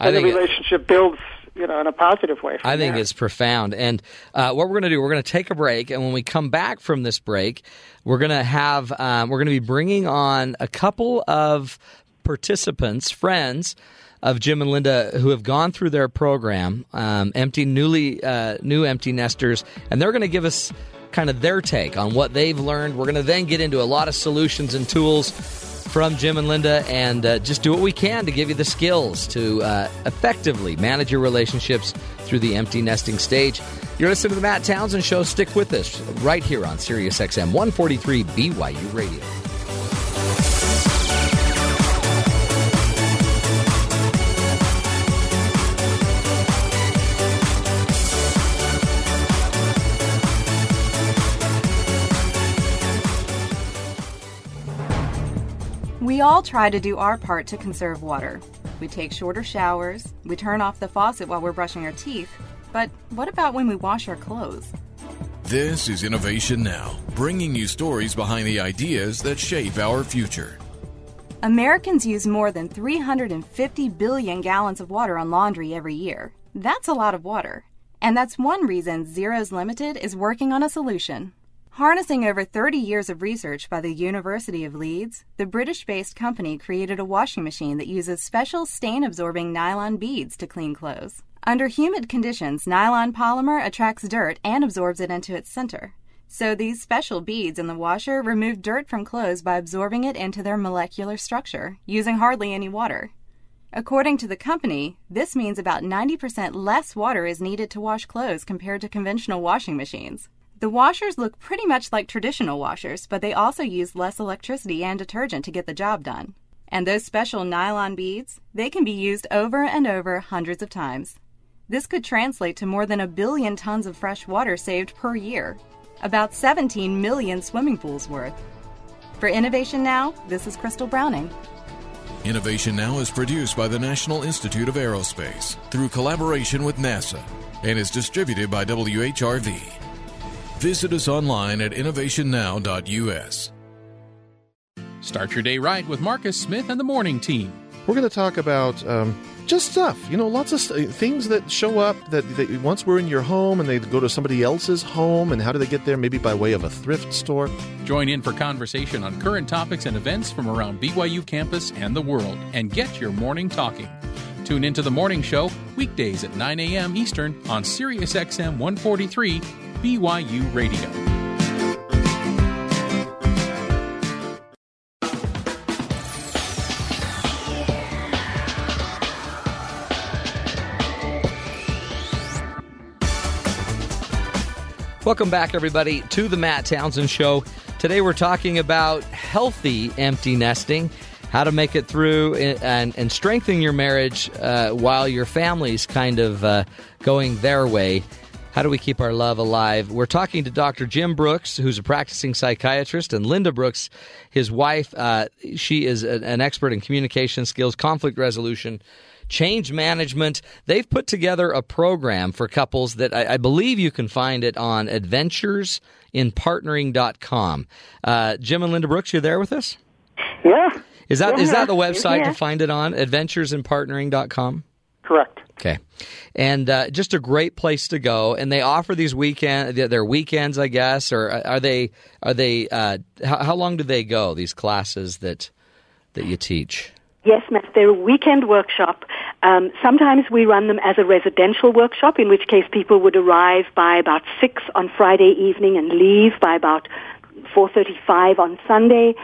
and the think it- relationship builds, you know, in a positive way. I think there. it's profound. And uh, what we're going to do, we're going to take a break, and when we come back from this break, we're going to have um, we're going to be bringing on a couple of participants, friends of Jim and Linda, who have gone through their program, um, empty newly uh, new empty nesters, and they're going to give us kind of their take on what they've learned. We're going to then get into a lot of solutions and tools from Jim and Linda and uh, just do what we can to give you the skills to uh, effectively manage your relationships through the empty nesting stage. You're listening to the Matt Townsend Show. Stick with us right here on Sirius XM 143 BYU Radio. All try to do our part to conserve water. We take shorter showers, we turn off the faucet while we're brushing our teeth. But what about when we wash our clothes? This is Innovation Now, bringing you stories behind the ideas that shape our future. Americans use more than 350 billion gallons of water on laundry every year. That's a lot of water. And that's one reason Xeros Limited is working on a solution. Harnessing over 30 years of research by the University of Leeds, the British based company created a washing machine that uses special stain absorbing nylon beads to clean clothes. Under humid conditions, nylon polymer attracts dirt and absorbs it into its center. So these special beads in the washer remove dirt from clothes by absorbing it into their molecular structure, using hardly any water. According to the company, this means about 90% less water is needed to wash clothes compared to conventional washing machines. The washers look pretty much like traditional washers, but they also use less electricity and detergent to get the job done. And those special nylon beads, they can be used over and over hundreds of times. This could translate to more than a billion tons of fresh water saved per year, about 17 million swimming pools worth. For Innovation Now, this is Crystal Browning. Innovation Now is produced by the National Institute of Aerospace through collaboration with NASA and is distributed by WHRV. Visit us online at innovationnow.us. Start your day right with Marcus Smith and the morning team. We're going to talk about um, just stuff, you know, lots of st- things that show up that, that once we're in your home and they go to somebody else's home, and how do they get there? Maybe by way of a thrift store. Join in for conversation on current topics and events from around BYU campus and the world, and get your morning talking. Tune into the morning show weekdays at 9 a.m. Eastern on SiriusXM 143 BYU Radio. Welcome back, everybody, to the Matt Townsend Show. Today we're talking about healthy empty nesting, how to make it through and, and strengthen your marriage uh, while your family's kind of uh, going their way. How do we keep our love alive? We're talking to Dr. Jim Brooks, who's a practicing psychiatrist, and Linda Brooks, his wife. Uh, she is a, an expert in communication skills, conflict resolution, change management. They've put together a program for couples that I, I believe you can find it on adventuresinpartnering.com. Uh, Jim and Linda Brooks, you there with us? Yeah. Is that is Yeah. that the website Yeah. to find it on? Adventuresinpartnering.com? Correct. Okay, and uh, just a great place to go. And they offer these weekend, their weekends, I guess, or are they? Are they? Uh, how, how long do they go? These classes that that you teach? Yes, Matt, they're a weekend workshop. Um, sometimes we run them as a residential workshop, in which case people would arrive by about 6 on Friday evening and leave by about 4.35 on Sunday.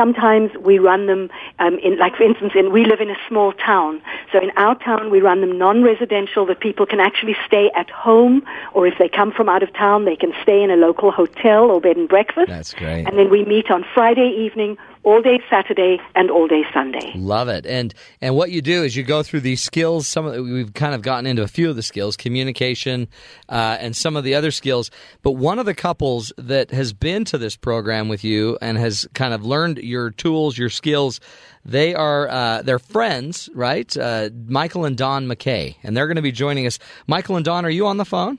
Sometimes we run them um, in, like for instance, in, we live in a small town. So in our town, we run them non-residential that people can actually stay at home, or if they come from out of town, they can stay in a local hotel or bed and breakfast. That's great. And then we meet on Friday evening all day Saturday and all day Sunday. Love it. And and what you do is you go through these skills. Some of we've kind of gotten into a few of the skills, communication, uh, and some of the other skills. But one of the couples that has been to this program with you and has kind of learned your tools, your skills, they are uh, they're friends, right? Uh, Michael and Dawn McKay, and they're going to be joining us. Michael and Dawn, are you on the phone?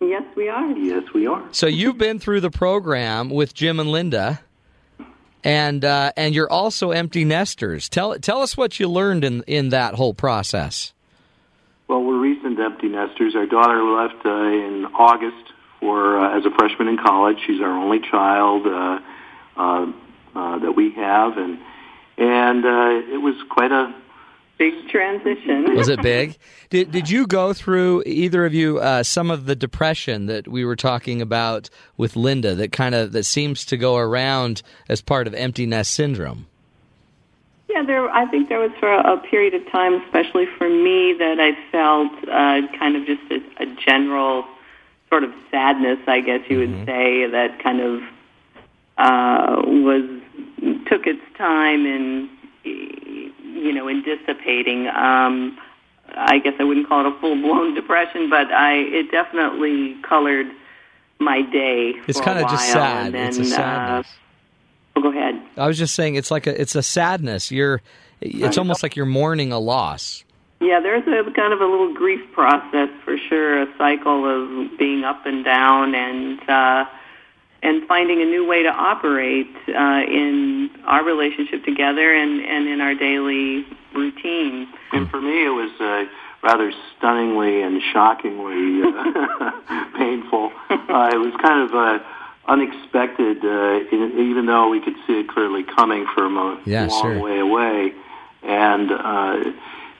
Yes, we are. Yes, we are. So you've been through the program with Jim and Linda and uh, and you're also empty nesters. Tell tell us what you learned in in that whole process. Well, we're recent empty nesters. Our daughter left uh, in August for uh, as a freshman in college. She's our only child uh, uh, uh, that we have, and and uh, it was quite a big transition. Was it big? did Did you go through either of you uh, some of the depression that we were talking about with Linda that kind of that seems to go around as part of empty nest syndrome? Yeah, there. I think there was for a, a period of time, especially for me, that I felt uh, kind of just a, a general sort of sadness, I guess you would say, that kind of uh, was took its time in you know in dissipating. Um, I guess I wouldn't call it a full blown depression, but I it definitely colored my day. It's kind of just sad. Then, it's a sadness. Uh, oh, go ahead. I was just saying it's like a it's a sadness. You're it's almost like you're mourning a loss. Yeah, there's a kind of a little grief process for sure, a cycle of being up and down and uh and finding a new way to operate uh in our relationship together and and in our daily routine. And for me, it was uh, rather stunningly and shockingly uh, painful. Uh, it was kind of uh, unexpected, uh, in, even though we could see it clearly coming from a Yeah, long sure. way away. And uh,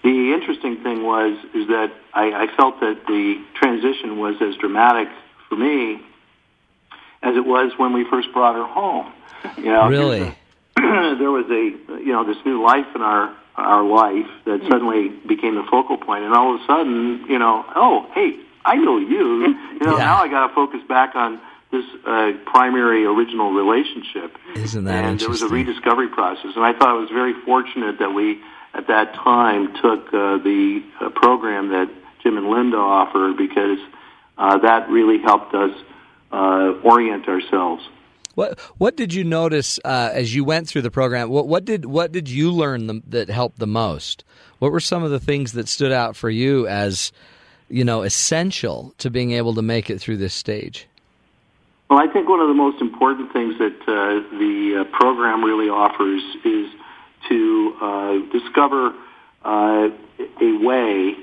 the interesting thing was is that I, I felt that the transition was as dramatic for me as it was when we first brought her home. You know, Really? there was a you know this new life in our our life that suddenly became the focal point, and all of a sudden, you know, oh hey, I know you. You know, now I got to focus back on this uh, primary original relationship. Isn't that and there was a rediscovery process, and I thought it was very fortunate that we at that time took uh, the uh, program that Jim and Linda offered because uh, that really helped us uh, orient ourselves. What What did you notice uh, as you went through the program? What What did What did you learn the, that helped the most? What were some of the things that stood out for you as you know essential to being able to make it through this stage? Well, I think one of the most important things that uh, the uh, program really offers is to uh, discover uh, a way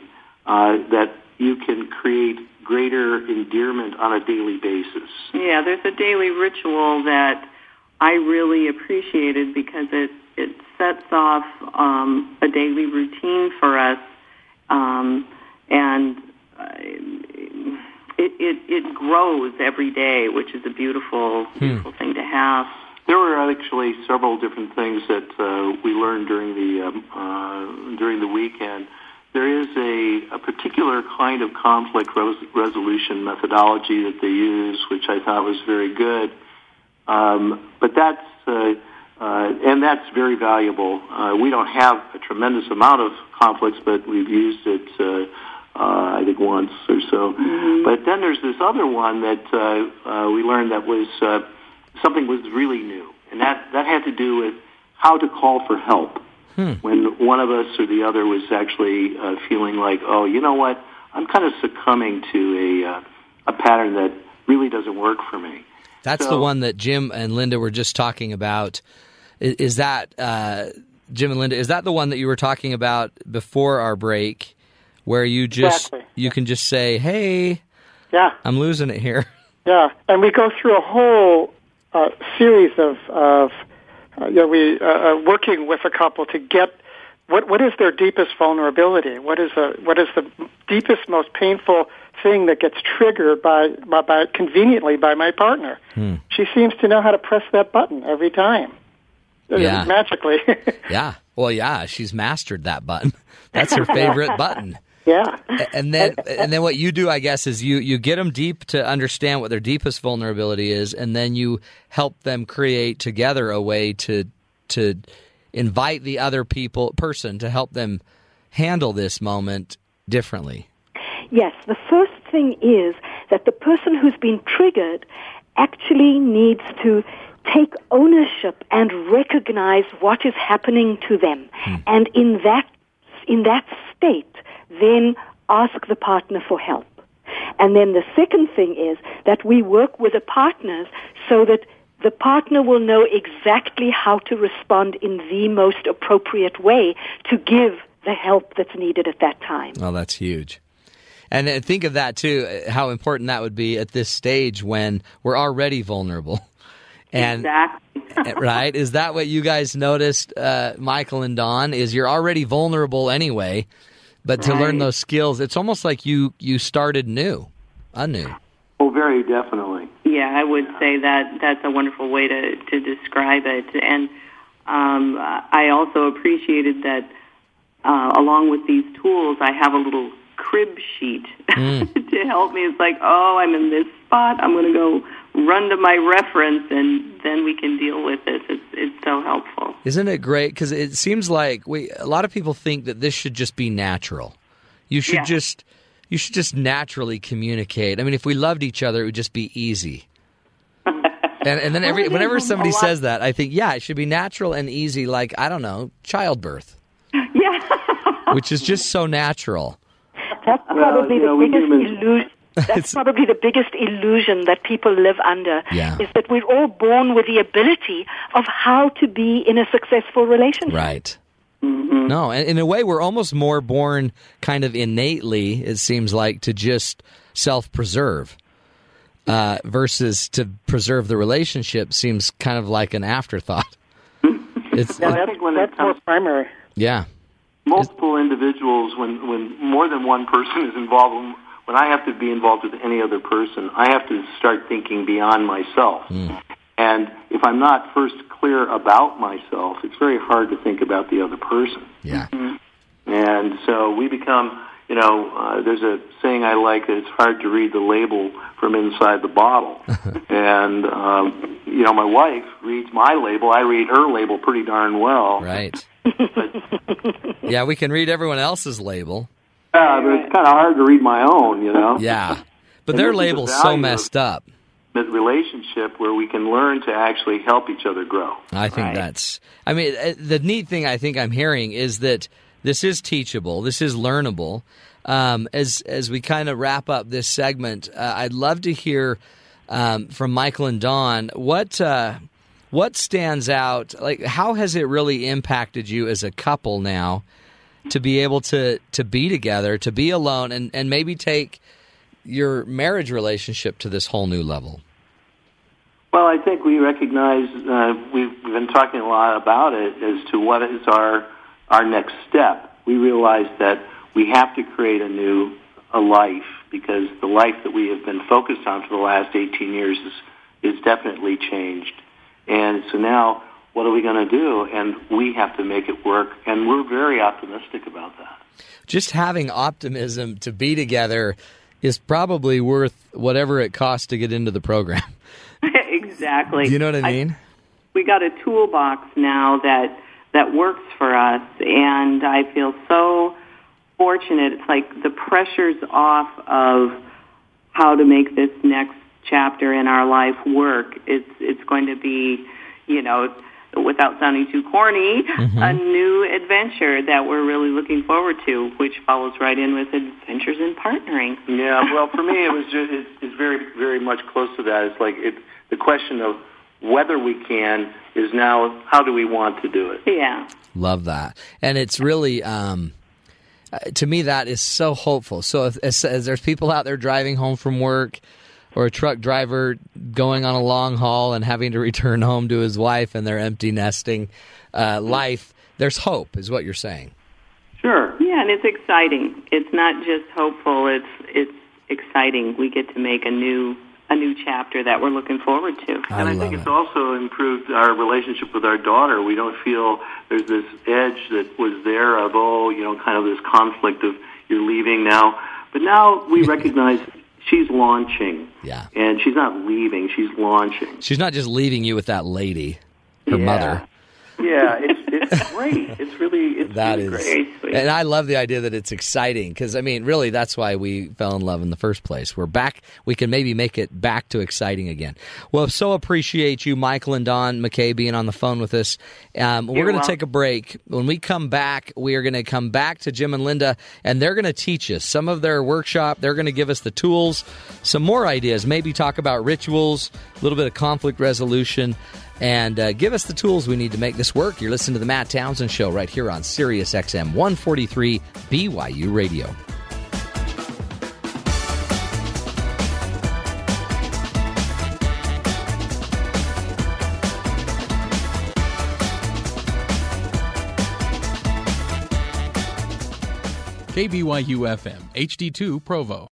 uh, that you can create greater endearment on a daily basis. Yeah, there's a daily ritual that I really appreciated because it it sets off um, a daily routine for us, um, and uh, it, it it grows every day, which is a beautiful beautiful thing to have. There were actually several different things that uh, we learned during the um, uh, during the weekend. There is a, a particular kind of conflict res- resolution methodology that they use, which I thought was very good. Um, but that's uh, uh, and that's very valuable. Uh, we don't have a tremendous amount of conflicts, but we've used it. Uh, uh, I think once or so. But then there's this other one that uh, uh, we learned that was uh, something was really new, and that that had to do with how to call for help when one of us or the other was actually uh, feeling like, oh, you know what, I'm kind of succumbing to a uh, a pattern that really doesn't work for me. That's the one that Jim and Linda were just talking about. Is, is that uh, Jim and Linda? Is that the one that you were talking about before our break, where you just Exactly. you can just say, "Hey, Yeah. I'm losing it here." Yeah, and we go through a whole uh, series of, of uh, you know, we uh, uh, working with a couple to get what what is their deepest vulnerability? What is the what is the deepest, most painful thing that gets triggered by by, by conveniently by my partner? She seems to know how to press that button every time. Yeah. magically. Yeah. Well, yeah, she's mastered that button. That's her favorite button. Yeah. And then, and then, what you do, I guess, is you you get them deep to understand what their deepest vulnerability is, and then you help them create together a way to to invite the other people person to help them handle this moment differently? Yes, the first thing is that the person who's been triggered actually needs to take ownership and recognize what is happening to them. Hmm. And in that, in that state, then ask the partner for help. And then the second thing is that we work with the partners so that the partner will know exactly how to respond in the most appropriate way to give the help that's needed at that time. Oh, that's huge. And uh, think of that too, uh, how important that would be at this stage when we're already vulnerable. And exactly. right, is that what you guys noticed, uh, Michael and Dawn? Is you're already vulnerable anyway, but to learn those skills, it's almost like you you started new, anew. Oh, very definitely. Yeah, I would say that that's a wonderful way to to describe it, and um, I also appreciated that uh, along with these tools, I have a little crib sheet to help me. It's like, oh, I'm in this spot. I'm going to go run to my reference, and then we can deal with this. It's it's so helpful. Isn't it great? Because it seems like we a lot of people think that this should just be natural. You should Yeah. just you should just naturally communicate. I mean, if we loved each other, it would just be easy. and, and then every whenever somebody says that, I think, yeah, it should be natural and easy. Like I don't know, childbirth. Yeah. which is just so natural. That's probably you know, the we biggest illusion. That's probably the biggest illusion that people live under Yeah. is that we're all born with the ability of how to be in a successful relationship. Right. Mm-hmm. No, and in a way, we're almost more born kind of innately, it seems like, to just self preserve uh, versus to preserve the relationship seems kind of like an afterthought. It's, Yeah, that's, that's more primary. yeah. multiple individuals when when more than one person is involved when, i have to be involved with any other person i have to start thinking beyond myself. And if i'm not first clear about myself it's very hard to think about the other person. Yeah. And so we become you know uh, there's a saying i like that it's hard to read the label from inside the bottle. And um, you know my wife reads my label. I read her label pretty darn well. Right. yeah, we can read everyone else's label. Yeah, but it's kind of hard to read my own, you know. Yeah. But And their this is the label's so messed up. The relationship where we can learn to actually help each other grow. I think that's. I mean, uh, the neat thing I think I'm hearing is that this is teachable. This is learnable. Um, as as we kind of wrap up this segment, uh, I'd love to hear um, from Michael and Dawn what uh, what stands out. Like, how has it really impacted you as a couple now to be able to to be together, to be alone, and and maybe take your marriage relationship to this whole new level? Well, I think we recognize uh, we've, we've been talking a lot about it as to what is our our next step. We realize that we have to create a new a life because the life that we have been focused on for the last 18 years is is definitely changed. And so now, what are we going to do? And we have to make it work. And we're very optimistic about that. just having optimism to be together is probably worth whatever it costs to get into the program. exactly. You know what I mean? we got a toolbox now that that works for us and I feel so fortunate. It's like the pressure's off of how to make this next chapter in our life work. It's it's going to be, you know, without sounding too corny, Mm-hmm. a new adventure that we're really looking forward to, which follows right in with adventures in partnering. Yeah, well, for me, it was just it's, it's very very much close to that. It's like it the question of whether we can is now how do we want to do it. Yeah. Love that. And it's really, um, uh, to me, that is so hopeful. So if, as, as there's people out there driving home from work or a truck driver going on a long haul and having to return home to his wife and their empty nesting uh, life, there's hope, is what you're saying. Sure. Yeah, and it's exciting. It's not just hopeful. It's it's exciting. We get to make a new a new chapter that we're looking forward to. and I think it's also improved our relationship with our daughter. We don't feel there's this edge that was there of oh, you know, kind of this conflict of you're leaving now. But now we recognize she's launching. Yeah. And she's not leaving, she's launching. She's not just leaving you with that lady, her Yeah. mother. Yeah, it's great. It's really it's That really is, great. and I love the idea that it's exciting because I mean, really, that's why we fell in love in the first place. We're back. We can maybe make it back to exciting again. Well, so appreciate you, Michael and Dawn McKay, being on the phone with us. Um, we're going to take a break. When we come back, we are going to come back to Jim and Linda, and they're going to teach us some of their workshop. They're going to give us the tools, some more ideas, maybe talk about rituals, a little bit of conflict resolution and uh, give us the tools we need to make this work. You're listening to the Matt Townsend Show right here on Sirius XM 143 BYU Radio. KBYU FM, HD2 Provo.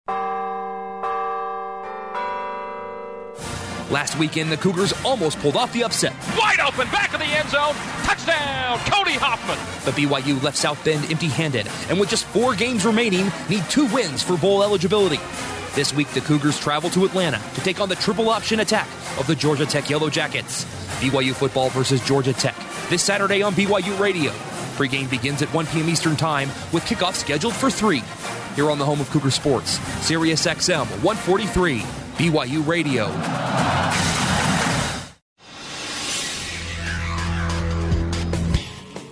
Last weekend, the Cougars almost pulled off the upset. Wide open, back of the end zone. Touchdown, Cody Hoffman. But BYU left South Bend empty handed, and with just four games remaining, need two wins for bowl eligibility. This week, the Cougars travel to Atlanta to take on the triple option attack of the Georgia Tech Yellow Jackets. BYU football versus Georgia Tech this Saturday on BYU Radio. Pregame begins at 1 p.m. Eastern Time with kickoff scheduled for 3. Here on the home of Cougar Sports, Sirius XM 143, BYU Radio.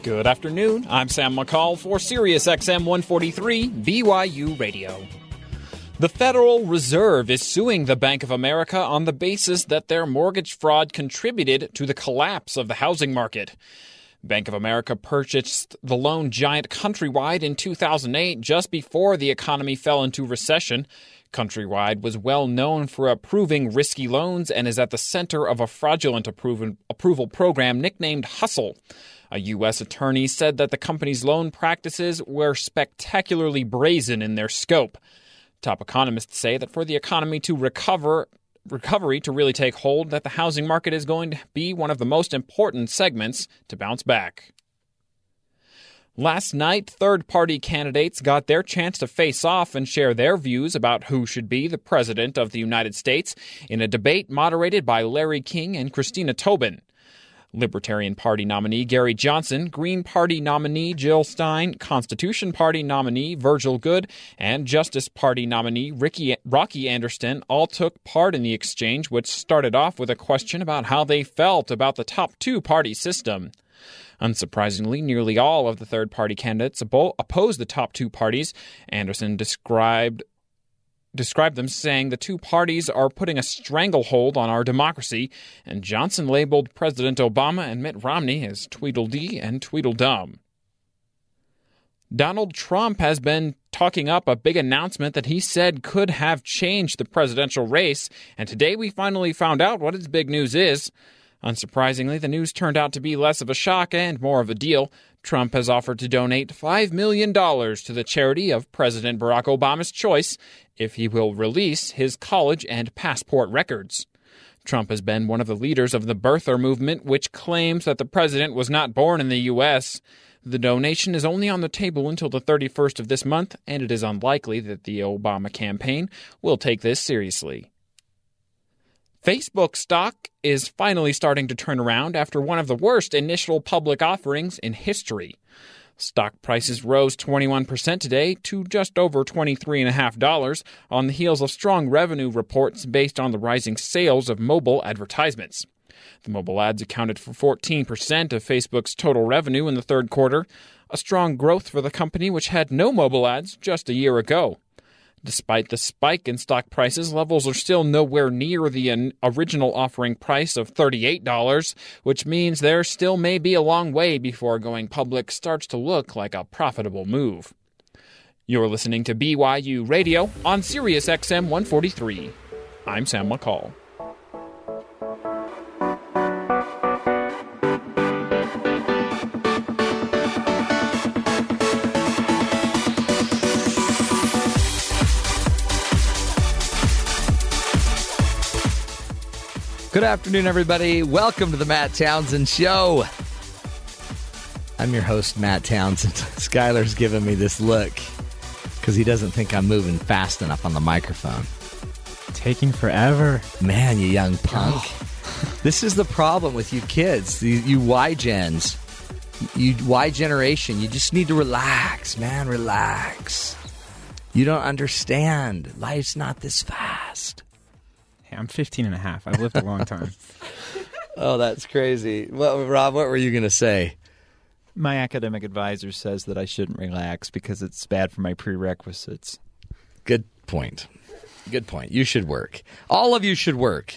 Good afternoon. I'm Sam McCall for Sirius XM 143 BYU Radio. The Federal Reserve is suing the Bank of America on the basis that their mortgage fraud contributed to the collapse of the housing market. Bank of America purchased the loan giant Countrywide in 2008 just before the economy fell into recession. Countrywide was well known for approving risky loans and is at the center of a fraudulent approval, program nicknamed Hustle. A U.S. attorney said that the company's loan practices were spectacularly brazen in their scope. Top economists say that for the economy to recover, recovery to really take hold, that the housing market is going to be one of the most important segments to bounce back. Last night, third party candidates got their chance to face off and share their views about who should be the President of the United States in a debate moderated by Larry King and Christina Tobin. Libertarian Party nominee Gary Johnson, Green Party nominee Jill Stein, Constitution Party nominee Virgil Goode, and Justice Party nominee Ricky, Rocky Anderson all took part in the exchange, which started off with a question about how they felt about the top two party system. Unsurprisingly, nearly all of the third party candidates opposed the top two parties. Anderson described described them saying the two parties are putting a stranglehold on our democracy, and Johnson labeled President Obama and Mitt Romney as Tweedledee and Tweedledum. Donald Trump has been talking up a big announcement that he said could have changed the presidential race, and today we finally found out what his big news is. Unsurprisingly, the news turned out to be less of a shock and more of a deal. Trump has offered to donate $5 million to the charity of President Barack Obama's choice if he will release his college and passport records. Trump has been one of the leaders of the birther movement, which claims that the president was not born in the U.S. The donation is only on the table until the 31st of this month, and it is unlikely that the Obama campaign will take this seriously. Facebook stock is finally starting to turn around after one of the worst initial public offerings in history. Stock prices rose 21% today to just over $23.5 on the heels of strong revenue reports based on the rising sales of mobile advertisements. The mobile ads accounted for 14% of Facebook's total revenue in the third quarter, a strong growth for the company which had no mobile ads just a year ago. Despite the spike in stock prices, levels are still nowhere near the original offering price of $38, which means there still may be a long way before going public starts to look like a profitable move. You're listening to BYU Radio on Sirius XM 143. I'm Sam McCall. Good afternoon, everybody. Welcome to the Matt Townsend Show. I'm your host, Matt Townsend. Skylar's giving me this look because he doesn't think I'm moving fast enough on the microphone. Taking forever. Man, you young punk. Oh. this is the problem with you kids, you, you Y gens. You Y generation, you just need to relax, man, relax. You don't understand. Life's not this fast. Hey, I'm 15 and a half. I've lived a long time. oh, that's crazy. Well, Rob, what were you going to say? My academic advisor says that I shouldn't relax because it's bad for my prerequisites. Good point. Good point. You should work. All of you should work.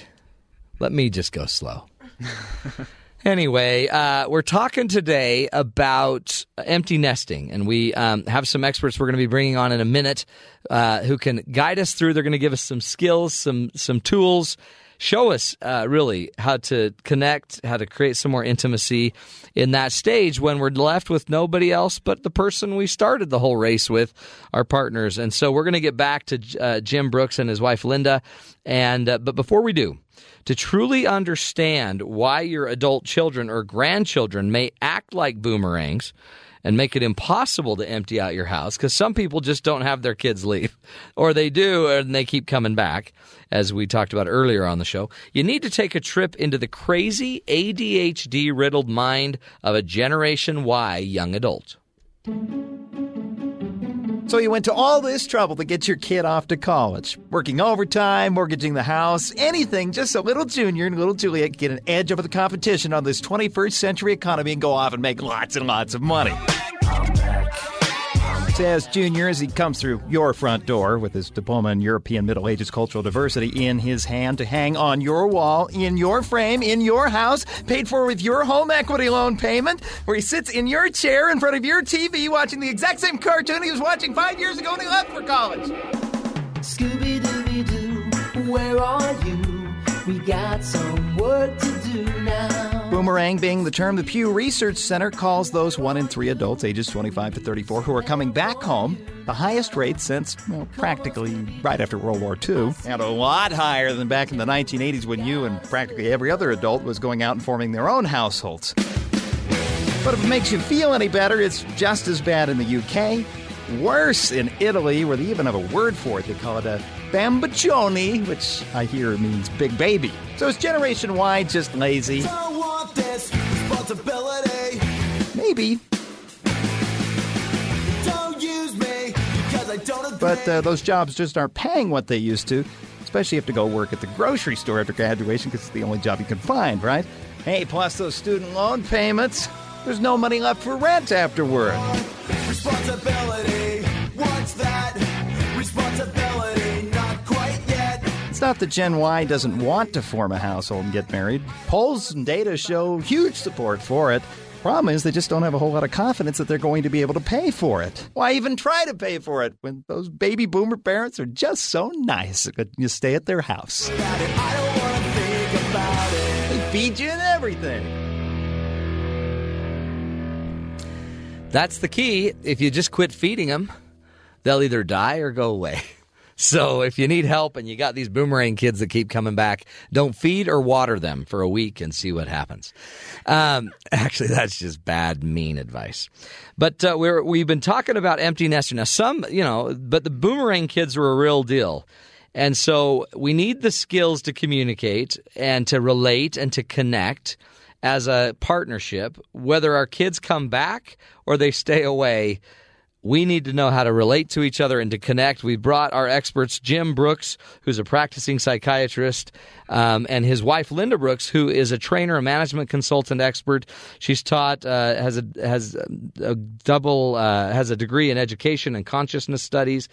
Let me just go slow. Anyway, uh, we're talking today about empty nesting, and we um, have some experts we're going to be bringing on in a minute uh, who can guide us through. They're going to give us some skills, some some tools, show us uh, really how to connect, how to create some more intimacy in that stage when we're left with nobody else but the person we started the whole race with, our partners. And so we're going to get back to uh, Jim Brooks and his wife Linda, and uh, but before we do to truly understand why your adult children or grandchildren may act like boomerangs and make it impossible to empty out your house because some people just don't have their kids leave. Or they do and they keep coming back as we talked about earlier on the show. You need to take a trip into the crazy adhd riddled mind of a generation y young adult so you went to all this trouble to get your kid off to college, working overtime, mortgaging the house, anything, just so little Junior and little Juliet get an edge over the competition on this 21st century economy and go off and make lots and lots of money says Junior as he comes through your front door with his diploma in European Middle Ages cultural diversity in his hand to hang on your wall, in your frame, in your house, paid for with your home equity loan payment, where he sits in your chair in front of your TV watching the exact same cartoon he was watching five years ago when he left for college. Scooby Dooby Doo, where are you? We got some work to do now. Boomerang being the term the Pew Research Center calls those one in three adults ages 25 to 34 who are coming back home, the highest rate since well, practically right after World War II, and a lot higher than back in the 1980s when you and practically every other adult was going out and forming their own households. But if it makes you feel any better, it's just as bad in the UK. Worse in Italy, where they even have a word for it. They call it a bamboccione, which I hear means big baby. So is Generation Y just lazy? this responsibility. Maybe. Don't use me because I don't agree. But uh, those jobs just aren't paying what they used to, especially if you have to go work at the grocery store after graduation because it's the only job you can find, right? Hey, plus those student loan payments. There's no money left for rent afterward. Responsibility. What's that? Responsibility. It's not that Gen Y doesn't want to form a household and get married. Polls and data show huge support for it. Problem is, they just don't have a whole lot of confidence that they're going to be able to pay for it. Why even try to pay for it when those baby boomer parents are just so nice that you stay at their house? They feed you and everything. That's the key. If you just quit feeding them, they'll either die or go away. So if you need help and you got these boomerang kids that keep coming back, don't feed or water them for a week and see what happens. Um, actually, that's just bad, mean advice. But uh, we're, we've been talking about empty nester. Now, some, you know, but the boomerang kids are a real deal. And so we need the skills to communicate and to relate and to connect as a partnership, whether our kids come back or they stay away we need to know how to relate to each other and to connect. We brought our experts, Jim Brooks, who's a practicing psychiatrist, um, and his wife, Linda Brooks, who is a trainer, a management consultant expert. She's taught, uh, has a has a double, uh, has a degree in education and consciousness studies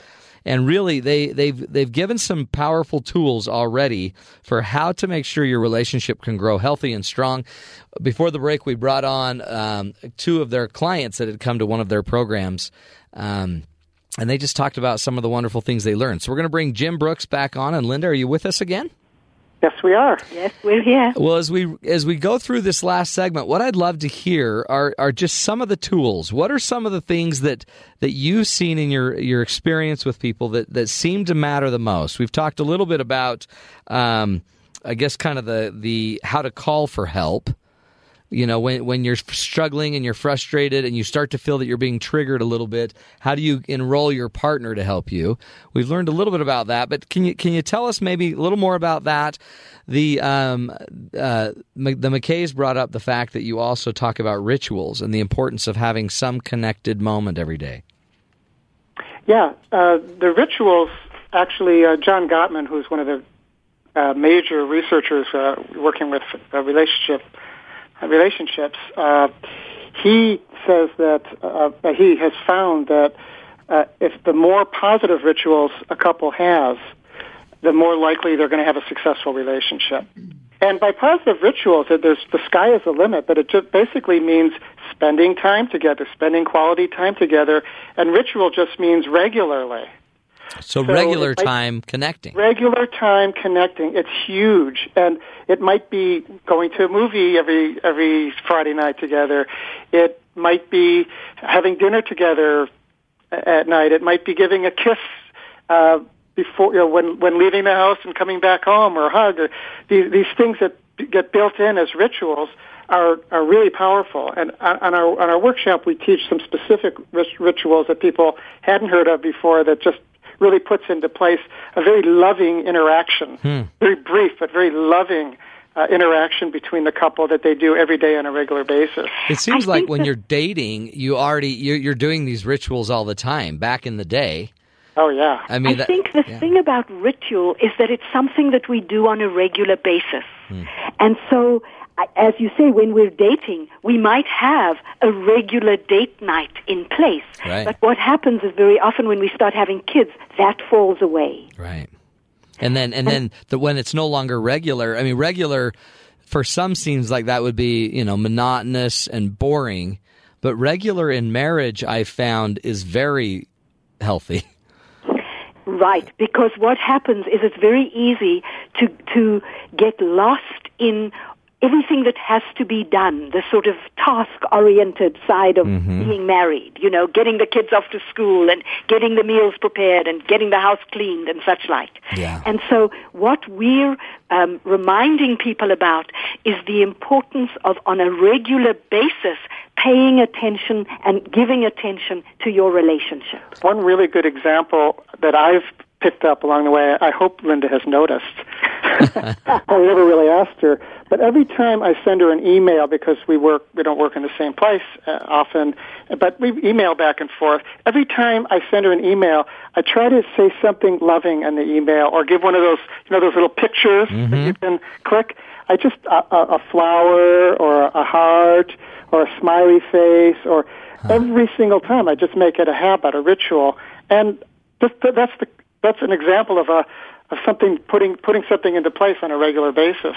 and really they they've they've given some powerful tools already for how to make sure your relationship can grow healthy and strong. Before the break, we brought on um, two of their clients that had come to one of their programs. Um, and they just talked about some of the wonderful things they learned. So we're going to bring Jim Brooks back on. And Linda, are you with us again? Yes, we are. Yes, we're here. Well, as we as we go through this last segment, what I'd love to hear are are just some of the tools. What are some of the things that that you've seen in your your experience with people that that seem to matter the most? We've talked a little bit about, um, I guess, kind of the the how to call for help you know when when you're struggling and you're frustrated and you start to feel that you're being triggered a little bit how do you enroll your partner to help you? We've learned a little bit about that but can you can you tell us maybe a little more about that? The um, uh, the McKays brought up the fact that you also talk about rituals and the importance of having some connected moment every day. Yeah uh, the rituals actually uh, John Gottman who's one of the uh, major researchers uh, working with uh, relationship relationships, uh, he says that uh, he has found that uh, if the more positive rituals a couple has, the more likely they're going to have a successful relationship. And by positive rituals, there's the sky is the limit, but it just basically means spending time together, spending quality time together, and ritual just means regularly. So, so regular time connecting. Regular time connecting. It's huge, and it might be going to a movie every every Friday night together. It might be having dinner together at night. It might be giving a kiss uh, before you know when when leaving the house and coming back home, or a hug. Or these these things that get built in as rituals are are really powerful. And on our on our workshop, we teach some specific rituals that people hadn't heard of before that just really puts into place a very loving interaction, hmm. very brief but very loving uh, interaction between the couple that they do every day on a regular basis. It seems I like when you're dating, you already you're, you're, doing these rituals all the time. Back in the day. Oh yeah. I mean, I that, think the yeah. thing about ritual is that it's something that we do on a regular basis, hmm. and so as you say, when we're dating, we might have a regular date night in place. Right. But what happens is very often when we start having kids, that falls away. Right. And then, and then the, when it's no longer regular, I mean, regular for some seems like that would be, you know, monotonous and boring. But regular in marriage, I found, is very healthy. Right, because what happens is it's very easy to to get lost in everything that has to be done, the sort of task oriented side of mm-hmm. being married, you know, getting the kids off to school and getting the meals prepared and getting the house cleaned and such like. Yeah. And so what we're um, reminding people about is the importance of, on a regular basis, paying attention and giving attention to your relationship. One really good example that I've picked up along the way, I hope Linda has noticed. I never really asked her, but every time I send her an email because we work, we don't work in the same place uh, often, but we email back and forth. Every time I send her an email, I try to say something loving in the email or give one of those, you know, those little pictures mm-hmm. that you can click. I just a, a, a flower or a heart or a smiley face or huh. every single time I just make it a habit, a ritual, and just, that's the that's an example of a of something putting putting something into place on a regular basis.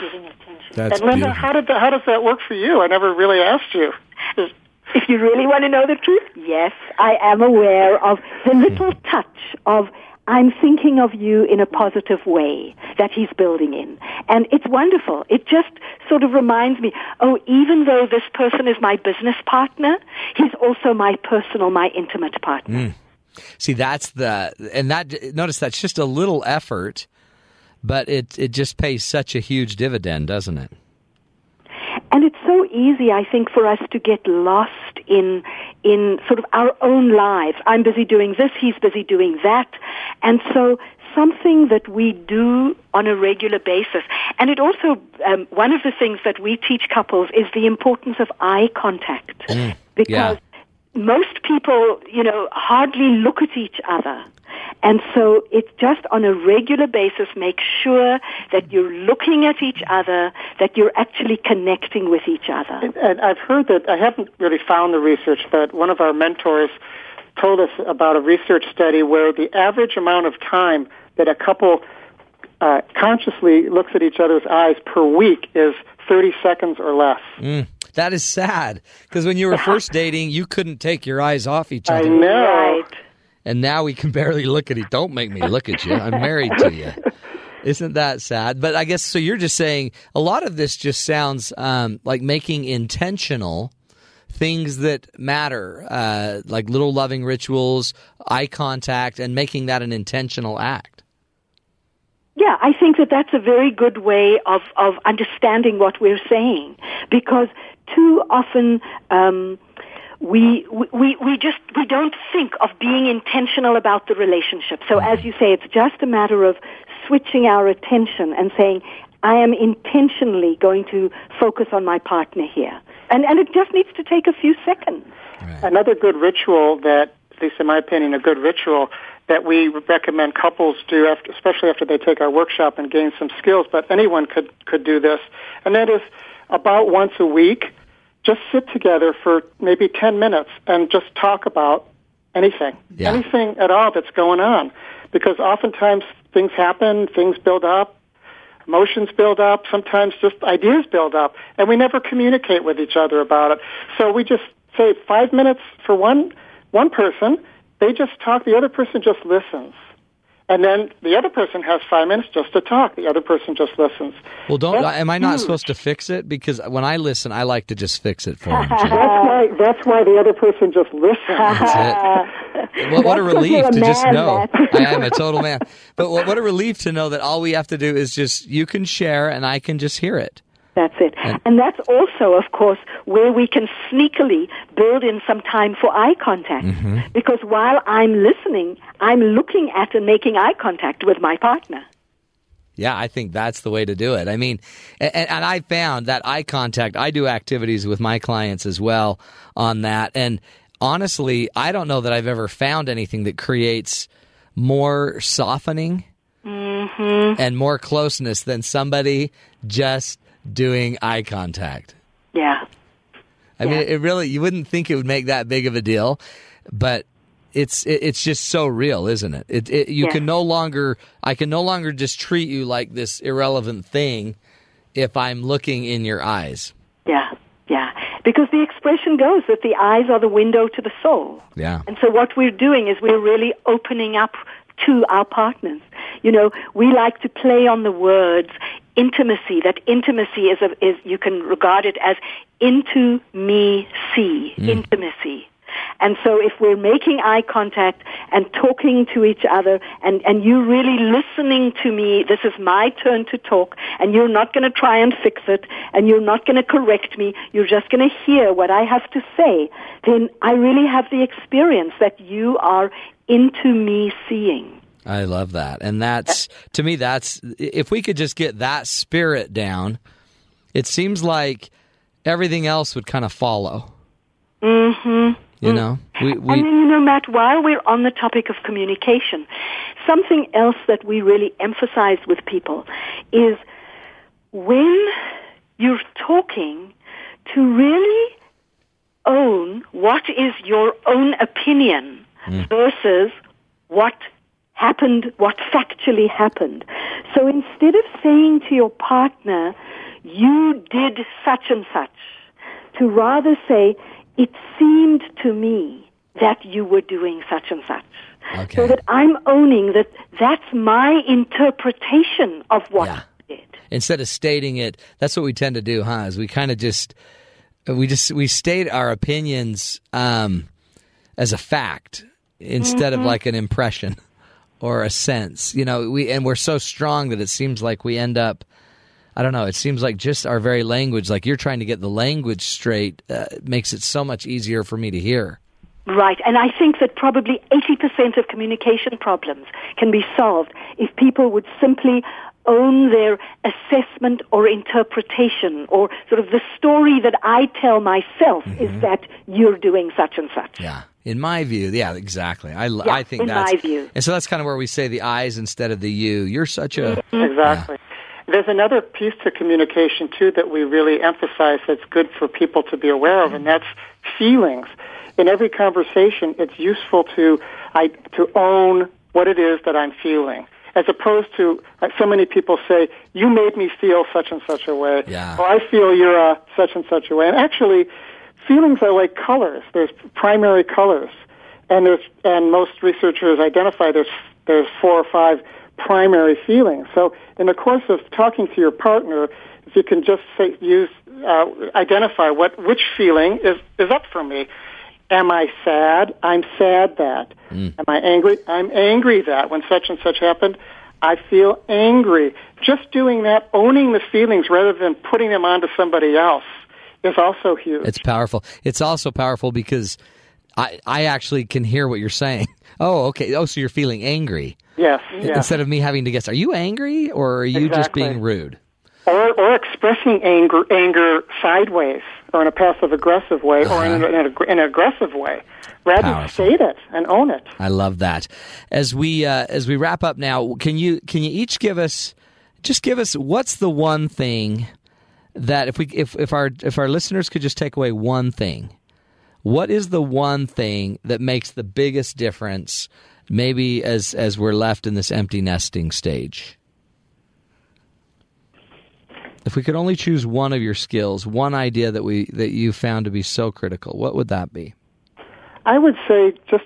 That's and Linda, beautiful. how did that, how does that work for you? I never really asked you. If you really want to know the truth, yes, I am aware of the little touch of I'm thinking of you in a positive way that he's building in. And it's wonderful. It just sort of reminds me, oh, even though this person is my business partner, he's also my personal, my intimate partner. Mm. See, that's the and that notice that's just a little effort, but it it just pays such a huge dividend, doesn't it? And it's so easy, I think, for us to get lost in in sort of our own lives. I'm busy doing this, he's busy doing that, and so something that we do on a regular basis. And it also, um, one of the things that we teach couples is the importance of eye contact. Mm, because yeah most people, you know, hardly look at each other. And so it's just on a regular basis make sure that you're looking at each other, that you're actually connecting with each other. And, and I've heard that, I haven't really found the research, but one of our mentors told us about a research study where the average amount of time that a couple uh, consciously looks at each other's eyes per week is 30 seconds or less. Mm. That is sad because when you were first dating, you couldn't take your eyes off each other. I know. And now we can barely look at each. Don't make me look at you. I'm married to you. Isn't that sad? But I guess so. You're just saying a lot of this just sounds um, like making intentional things that matter, uh, like little loving rituals, eye contact, and making that an intentional act. Yeah, I think that that's a very good way of, of understanding what we're saying because too often um, we, we, we just, we don't think of being intentional about the relationship. So as you say, it's just a matter of switching our attention and saying, I am intentionally going to focus on my partner here. And, and it just needs to take a few seconds. Another good ritual that, at least in my opinion, a good ritual that we recommend couples do, after, especially after they take our workshop and gain some skills, but anyone could, could do this, and that is about once a week, just sit together for maybe 10 minutes and just talk about anything, Yeah. anything at all that's going on. Because oftentimes things happen, things build up, emotions build up, sometimes just ideas build up, and we never communicate with each other about it. So we just say five minutes for one one person, they just talk, the other person just listens. And then the other person has five minutes just to talk. The other person just listens. Well, don't. That's am I not huge. supposed to fix it? Because when I listen, I like to just fix it for him. That's why. That's why the other person just listens. That's What, what a relief a to just know. I am a total man. But what, what a relief to know that all we have to do is just you can share and I can just hear it. That's it. And that's also, of course, where we can sneakily build in some time for eye contact. Mm-hmm. Because while I'm listening, I'm looking at and making eye contact with my partner. Yeah, I think that's the way to do it. I mean, and, and I found that eye contact, I do activities with my clients as well on that. And honestly, I don't know that I've ever found anything that creates more softening Mm-hmm. and more closeness than somebody just doing eye contact. Yeah. I mean, it really, you wouldn't think it would make that big of a deal, but it's it, it's just so real, isn't it? It, it you Yeah. can no longer I can no longer just treat you like this irrelevant thing if I'm looking in your eyes. Yeah. Yeah. Because the expression goes that the eyes are the window to the soul. Yeah. And so what we're doing is we're really opening up to our partners. You know, we like to play on the words intimacy. That intimacy is a, is you can regard it as into me see hmm. intimacy. And so if we're making eye contact and talking to each other and, and you really listening to me, this is my turn to talk and you're not going to try and fix it and you're not going to correct me, you're just going to hear what I have to say, then I really have the experience that you are into me seeing. I love that. And that's to me that's if we could just get that spirit down, it seems like everything else would kind of follow. Mm-hmm. You know? We we and then, you know, Matt, while we're on the topic of communication, something else that we really emphasize with people is when you're talking to really own what is your own opinion versus what happened, what factually happened. So instead of saying to your partner, you did such and such, to rather say, it seemed to me that you were doing such and such. So that I'm owning that that's my interpretation of what did instead of stating it, that's what we tend to do, huh? Is we kind of just we just we state our opinions um, as a fact instead of Mhm. like an impression or a sense. You know, we and we're so strong that it seems like we end up. I don't know. It seems like just our very language, like you're trying to get the language straight, uh, makes it so much easier for me to hear. Right, and I think that probably 80% of communication problems can be solved if people would simply own their assessment or interpretation or sort of the story that I tell myself is that you're doing such and such. Yeah. In my view, yeah, exactly. I, Yeah, I think in that's my view. and so that's kind of where we say the eyes instead of the you. You're such a Exactly. There's another piece to communication too that we really emphasize that's good for people to be aware of, and that's feelings. In every conversation, it's useful to I, to own what it is that I'm feeling, as opposed to like so many people say, "You made me feel such and such a way," Yeah. or "I feel you're a such and such a way." And actually, feelings are like colors. There's primary colors, and there's and most researchers identify there's there's four or five primary feelings. So in the course of talking to your partner, if you can just say, use uh, identify what which feeling is is up for me. Am I sad? I'm sad that. Am I angry? I'm angry that when such and such happened, I feel angry. Just doing that, owning the feelings rather than putting them onto somebody else is also huge. It's powerful. It's also powerful because I I actually can hear what you're saying. Oh, okay. Oh, so you're feeling angry. Yes. yes. Instead of me having to guess, are you angry or are you just being rude? or, or expressing anger, anger sideways, or in a passive aggressive way, or in, Uh-huh. an, in, a, in an aggressive way. Rather Powerful. state it and own it. I love that. As we uh, as we wrap up now, can you can you each give us just give us what's the one thing that if we if if our if our listeners could just take away one thing, what is the one thing that makes the biggest difference? Maybe as as we're left in this empty nesting stage. If we could only choose one of your skills, one idea that we that you found to be so critical, what would that be? I would say just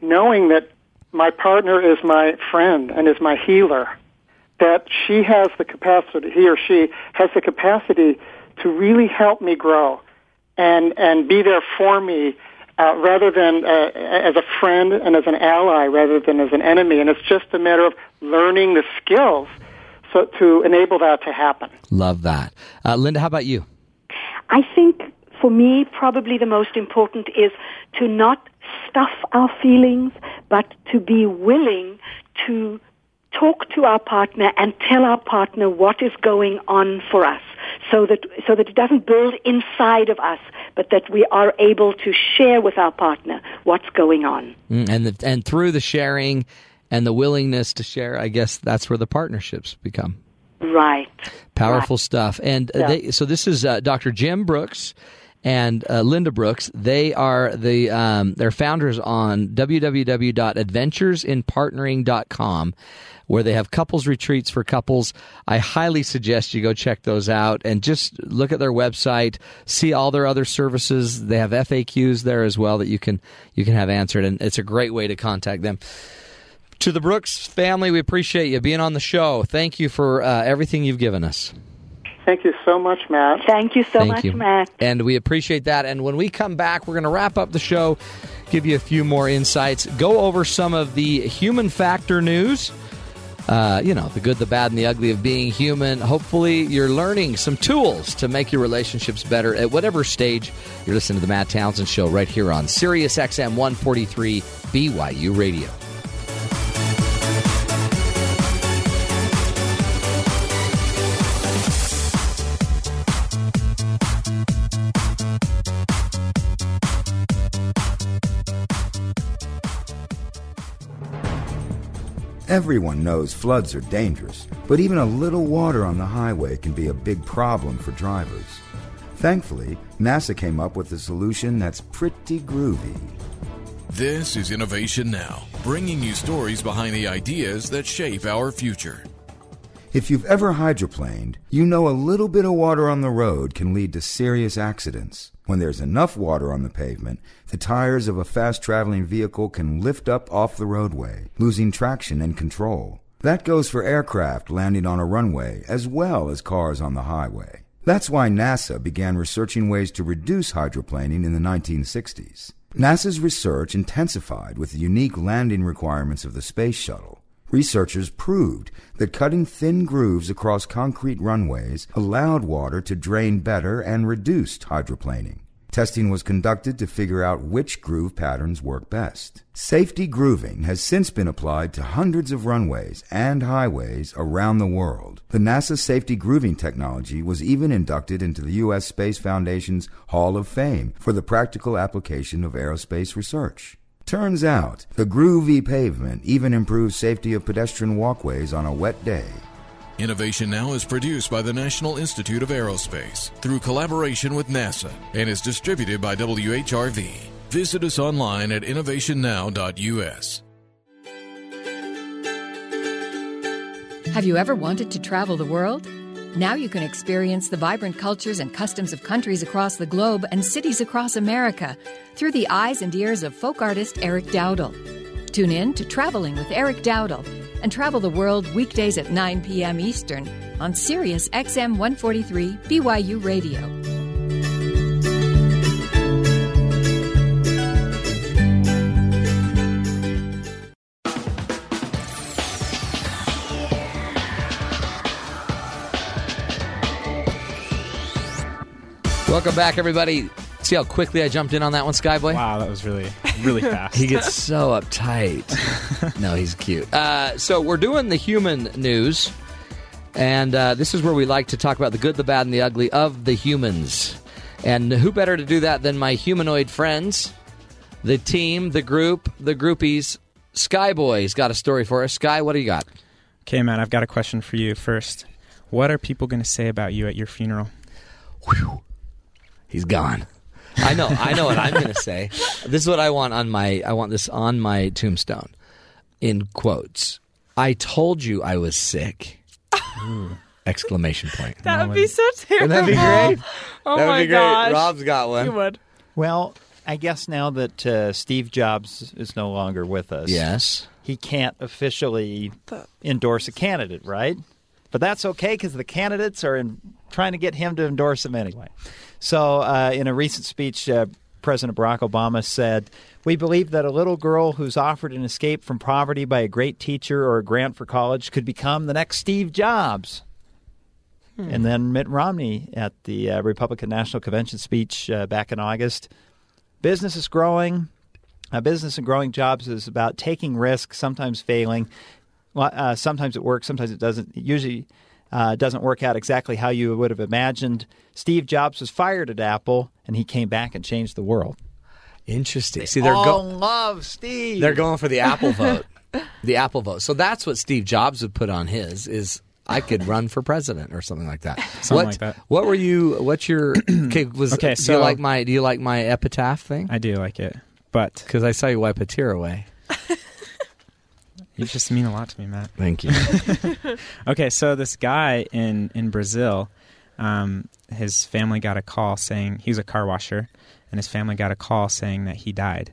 knowing that my partner is my friend and is my healer, that she has the capacity, he or she has the capacity to really help me grow and, and be there for me uh, rather than uh, as a friend and as an ally rather than as an enemy. And it's just a matter of learning the skills so to enable that to happen. Love that, uh, Linda. How about you? I think for me, probably the most important is to not stuff our feelings, but to be willing to talk to our partner and tell our partner what is going on for us so that so that it doesn't build inside of us but that we are able to share with our partner what's going on Mm, and the, and through the sharing and the willingness to share, I guess that's where the partnerships become right powerful stuff. And Yeah. they, so this is uh, Dr. Jim Brooks and uh, Linda Brooks. They are the um, they're founders on www.adventuresinpartnering.com where they have couples retreats for couples. I highly suggest you go check those out and just look at their website, see all their other services. They have FAQs there as well that you can you can have answered and it's a great way to contact them. To the Brooks family, we appreciate you being on the show. Thank you for uh, everything you've given us. Thank you so much, Matt. Thank you so Thank much, you. Matt. And we appreciate that. And when we come back, we're going to wrap up the show, give you a few more insights, go over some of the human factor news. Uh, you know, the good, the bad, and the ugly of being human. Hopefully, you're learning some tools to make your relationships better at whatever stage you're listening to the Matt Townsend Show right here on Sirius XM 143 BYU Radio. Everyone knows floods are dangerous, but even a little water on the highway can be a big problem for drivers. Thankfully, NASA came up with a solution that's pretty groovy. This is Innovation Now, bringing you stories behind the ideas that shape our future. If you've ever hydroplaned, you know a little bit of water on the road can lead to serious accidents. When there's enough water on the pavement, the tires of a fast traveling vehicle can lift up off the roadway, losing traction and control. That goes for aircraft landing on a runway as well as cars on the highway. That's why NASA began researching ways to reduce hydroplaning in the 1960s. NASA's research intensified with the unique landing requirements of the space shuttle. Researchers proved that cutting thin grooves across concrete runways allowed water to drain better and reduced hydroplaning. Testing was conducted to figure out which groove patterns work best. Safety grooving has since been applied to hundreds of runways and highways around the world. The NASA safety grooving technology was even inducted into the U.S. Space Foundation's Hall of Fame for the practical application of aerospace research. Turns out, the groovy pavement even improves safety of pedestrian walkways on a wet day. Innovation Now is produced by the National Institute of Aerospace through collaboration with NASA and is distributed by WHRV. Visit us online at innovationnow.us. Have you ever wanted to travel the world? Now you can experience the vibrant cultures and customs of countries across the globe and cities across America through the eyes and ears of folk artist Eric Dowdle. Tune in to Traveling with Eric Dowdle and travel the world weekdays at 9 p.m. Eastern on Sirius XM 143 BYU Radio. Welcome back, everybody. See how quickly I jumped in on that one, Skyboy? Wow, that was really, really fast. he gets so uptight. no, he's cute. Uh, so we're doing the human news, and uh, this is where we like to talk about the good, the bad, and the ugly of the humans. And who better to do that than my humanoid friends, the team, the group, the groupies. Skyboy's got a story for us. Sky, what do you got? Okay, man, I've got a question for you first. What are people going to say about you at your funeral? He's gone. I know. I know what I'm going to say. This is what I want on my. I want this on my tombstone, in quotes. I told you I was sick. Exclamation point. That would be so terrible. That Wouldn't that be great? Oh That would my be great. gosh. Rob's got one. You would. Well, I guess now that uh, Steve Jobs is no longer with us, Yes. he can't officially endorse a candidate, right? But that's okay because the candidates are in, trying to get him to endorse him anyway. So, uh, in a recent speech, uh, President Barack Obama said, "We believe that a little girl who's offered an escape from poverty by a great teacher or a grant for college could become the next Steve Jobs." And then Mitt Romney at the uh, Republican National Convention speech uh, back in August. Business is growing. Uh, business and growing jobs is about taking risks, sometimes failing. Well, Uh, sometimes it works, sometimes it doesn't. It usually uh, doesn't work out exactly how you would have imagined. Steve Jobs was fired at Apple, and he came back and changed the world. Interesting. See, they're all go- love Steve. They're going for the Apple vote. the Apple vote. So that's what Steve Jobs would put on his is I could run for president or something like that. Something what, like that. What were you? What's your? Okay, was Okay, do so- you like my? Do you like my epitaph thing? I do like it, but because I saw you wipe a tear away. You just mean a lot to me, Matt. Thank you. okay, so this guy in in Brazil, um, his family got a call saying he was a car washer, and his family got a call saying that he died.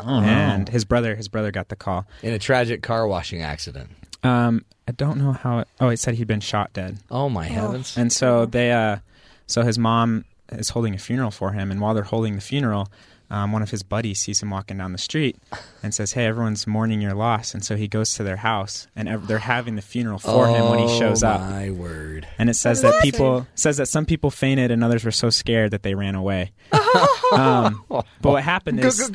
Oh, no. and his brother, his brother got the call in a tragic car washing accident. Um, I don't know how. It, oh, it said he'd been shot dead. Oh my heavens! And so they, uh, so his mom is holding a funeral for him, and while they're holding the funeral, um, one of his buddies sees him walking down the street and says, "Hey, everyone's mourning your loss." And so he goes to their house, and ev- they're having the funeral for him when he shows Oh, up. My word! And it says What? that people says that some people fainted and others were so scared that they ran away. um, but what happened is Ghost.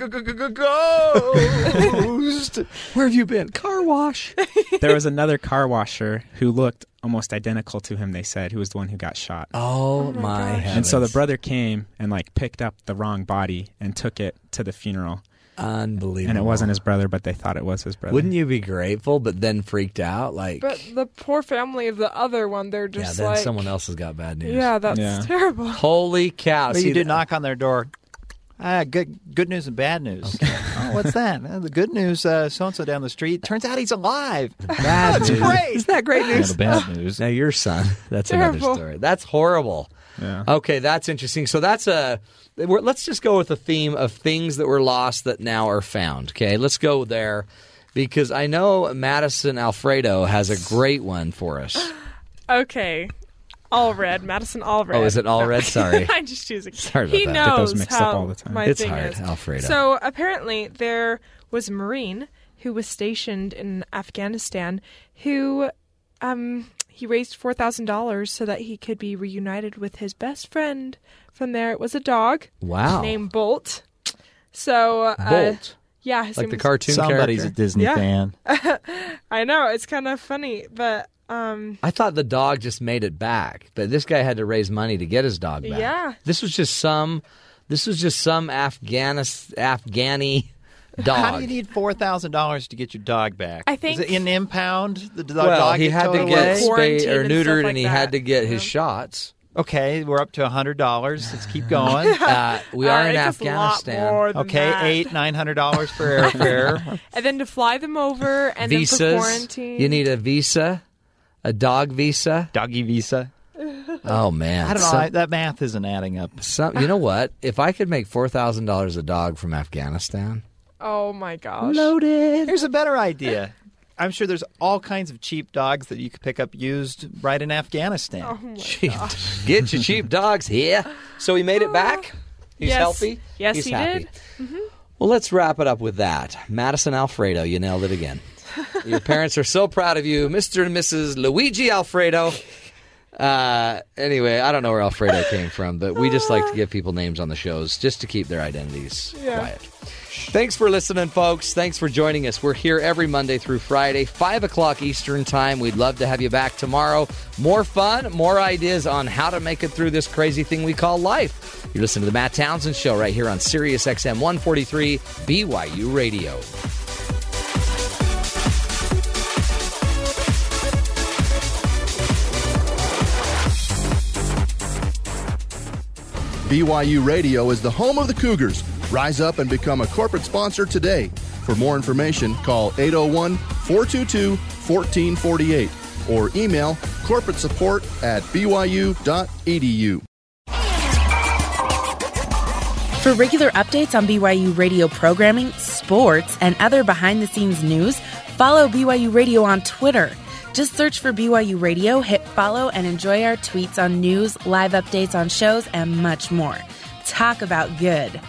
Where have you been? Car wash. there was another car washer who looked almost identical to him. They said who was the one who got shot. Oh, oh my heavens! And so the brother came and like picked up the wrong body and took it to the funeral. Unbelievable. And it wasn't his brother, but they thought it was his brother. Wouldn't you be grateful, but then freaked out? Like, But the poor family of the other one, they're just yeah, then like, someone else has got bad news. yeah, that's Yeah. terrible. Holy cow! Well, See, you do that- knock on their door. Ah, good, good news and bad news. oh, what's that? Uh, the good news: so and so down the street. Turns out he's alive. Bad That's news. great. Isn't that great Yeah, news? the bad news. Now your son. That's another story. That's horrible. Yeah. Okay, that's interesting. So that's a. We're, let's just go with the theme of things that were lost that now are found. Okay, let's go there because I know Madison Alfredo has a great one for us. Okay. All red, Madison All red. Oh, is it all No. red? Sorry. I'm just choosing. Sorry about he that. knows Get those mixed up how all the time. my It's thing hard, is. Alfredo. So apparently there was a Marine who was stationed in Afghanistan who um he raised four thousand dollars so that he could be reunited with his best friend from there. It was a dog. Wow. Named Bolt. So uh, Bolt? Yeah, his Like name the was- cartoon Somebody's character? a Disney Yeah. fan. I know it's kind of funny, but um, I thought the dog just made it back, but this guy had to raise money to get his dog back. Yeah. This was just some. This was just some Afghanis Afghani dog. How do you need four thousand dollars to get your dog back? I think- is it in impound. The dog, well, dog he had to get spayed or Quarantined and neutered, and, he that. had to get his shots. Okay, we're up to hundred dollars. Let's keep going. Uh, we are Uh, in it costs a lot Afghanistan. more than okay, that. eight nine hundred dollars for airfare. and then to fly them over and then for quarantine. You need a visa, a dog visa, doggy visa. Oh man, I don't know. Some- I, that math isn't adding up. some- you know what? If I could make four thousand dollars a dog from Afghanistan, Oh my gosh. loaded. Here's a better idea. I'm sure there's all kinds of cheap dogs that you could pick up used right in Afghanistan. Oh my Cheap. gosh. Get your cheap dogs here. So he made it back. He's Yes. healthy. Yes, He's he happy. did. Mhm. Well, let's wrap it up with that. Madison Alfredo, you nailed it again. Your parents are so proud of you, Mr. and Mrs. Luigi Alfredo. Uh, anyway, I don't know where Alfredo came from, but we just like to give people names on the shows just to keep their identities Yeah. quiet. Thanks for listening, folks. Thanks for joining us. We're here every Monday through Friday, 5 o'clock Eastern Time. We'd love to have you back tomorrow. More fun, more ideas on how to make it through this crazy thing we call life. You're listening to the Matt Townsend Show right here on Sirius XM 143 BYU Radio. BYU Radio is the home of the Cougars. Rise up and become a corporate sponsor today. For more information, call 801 422 1448 or email corporate support at byu.edu. For regular updates on BYU radio programming, sports, and other behind the scenes news, follow BYU Radio on Twitter. Just search for BYU Radio, hit follow, and enjoy our tweets on news, live updates on shows, and much more. Talk about good.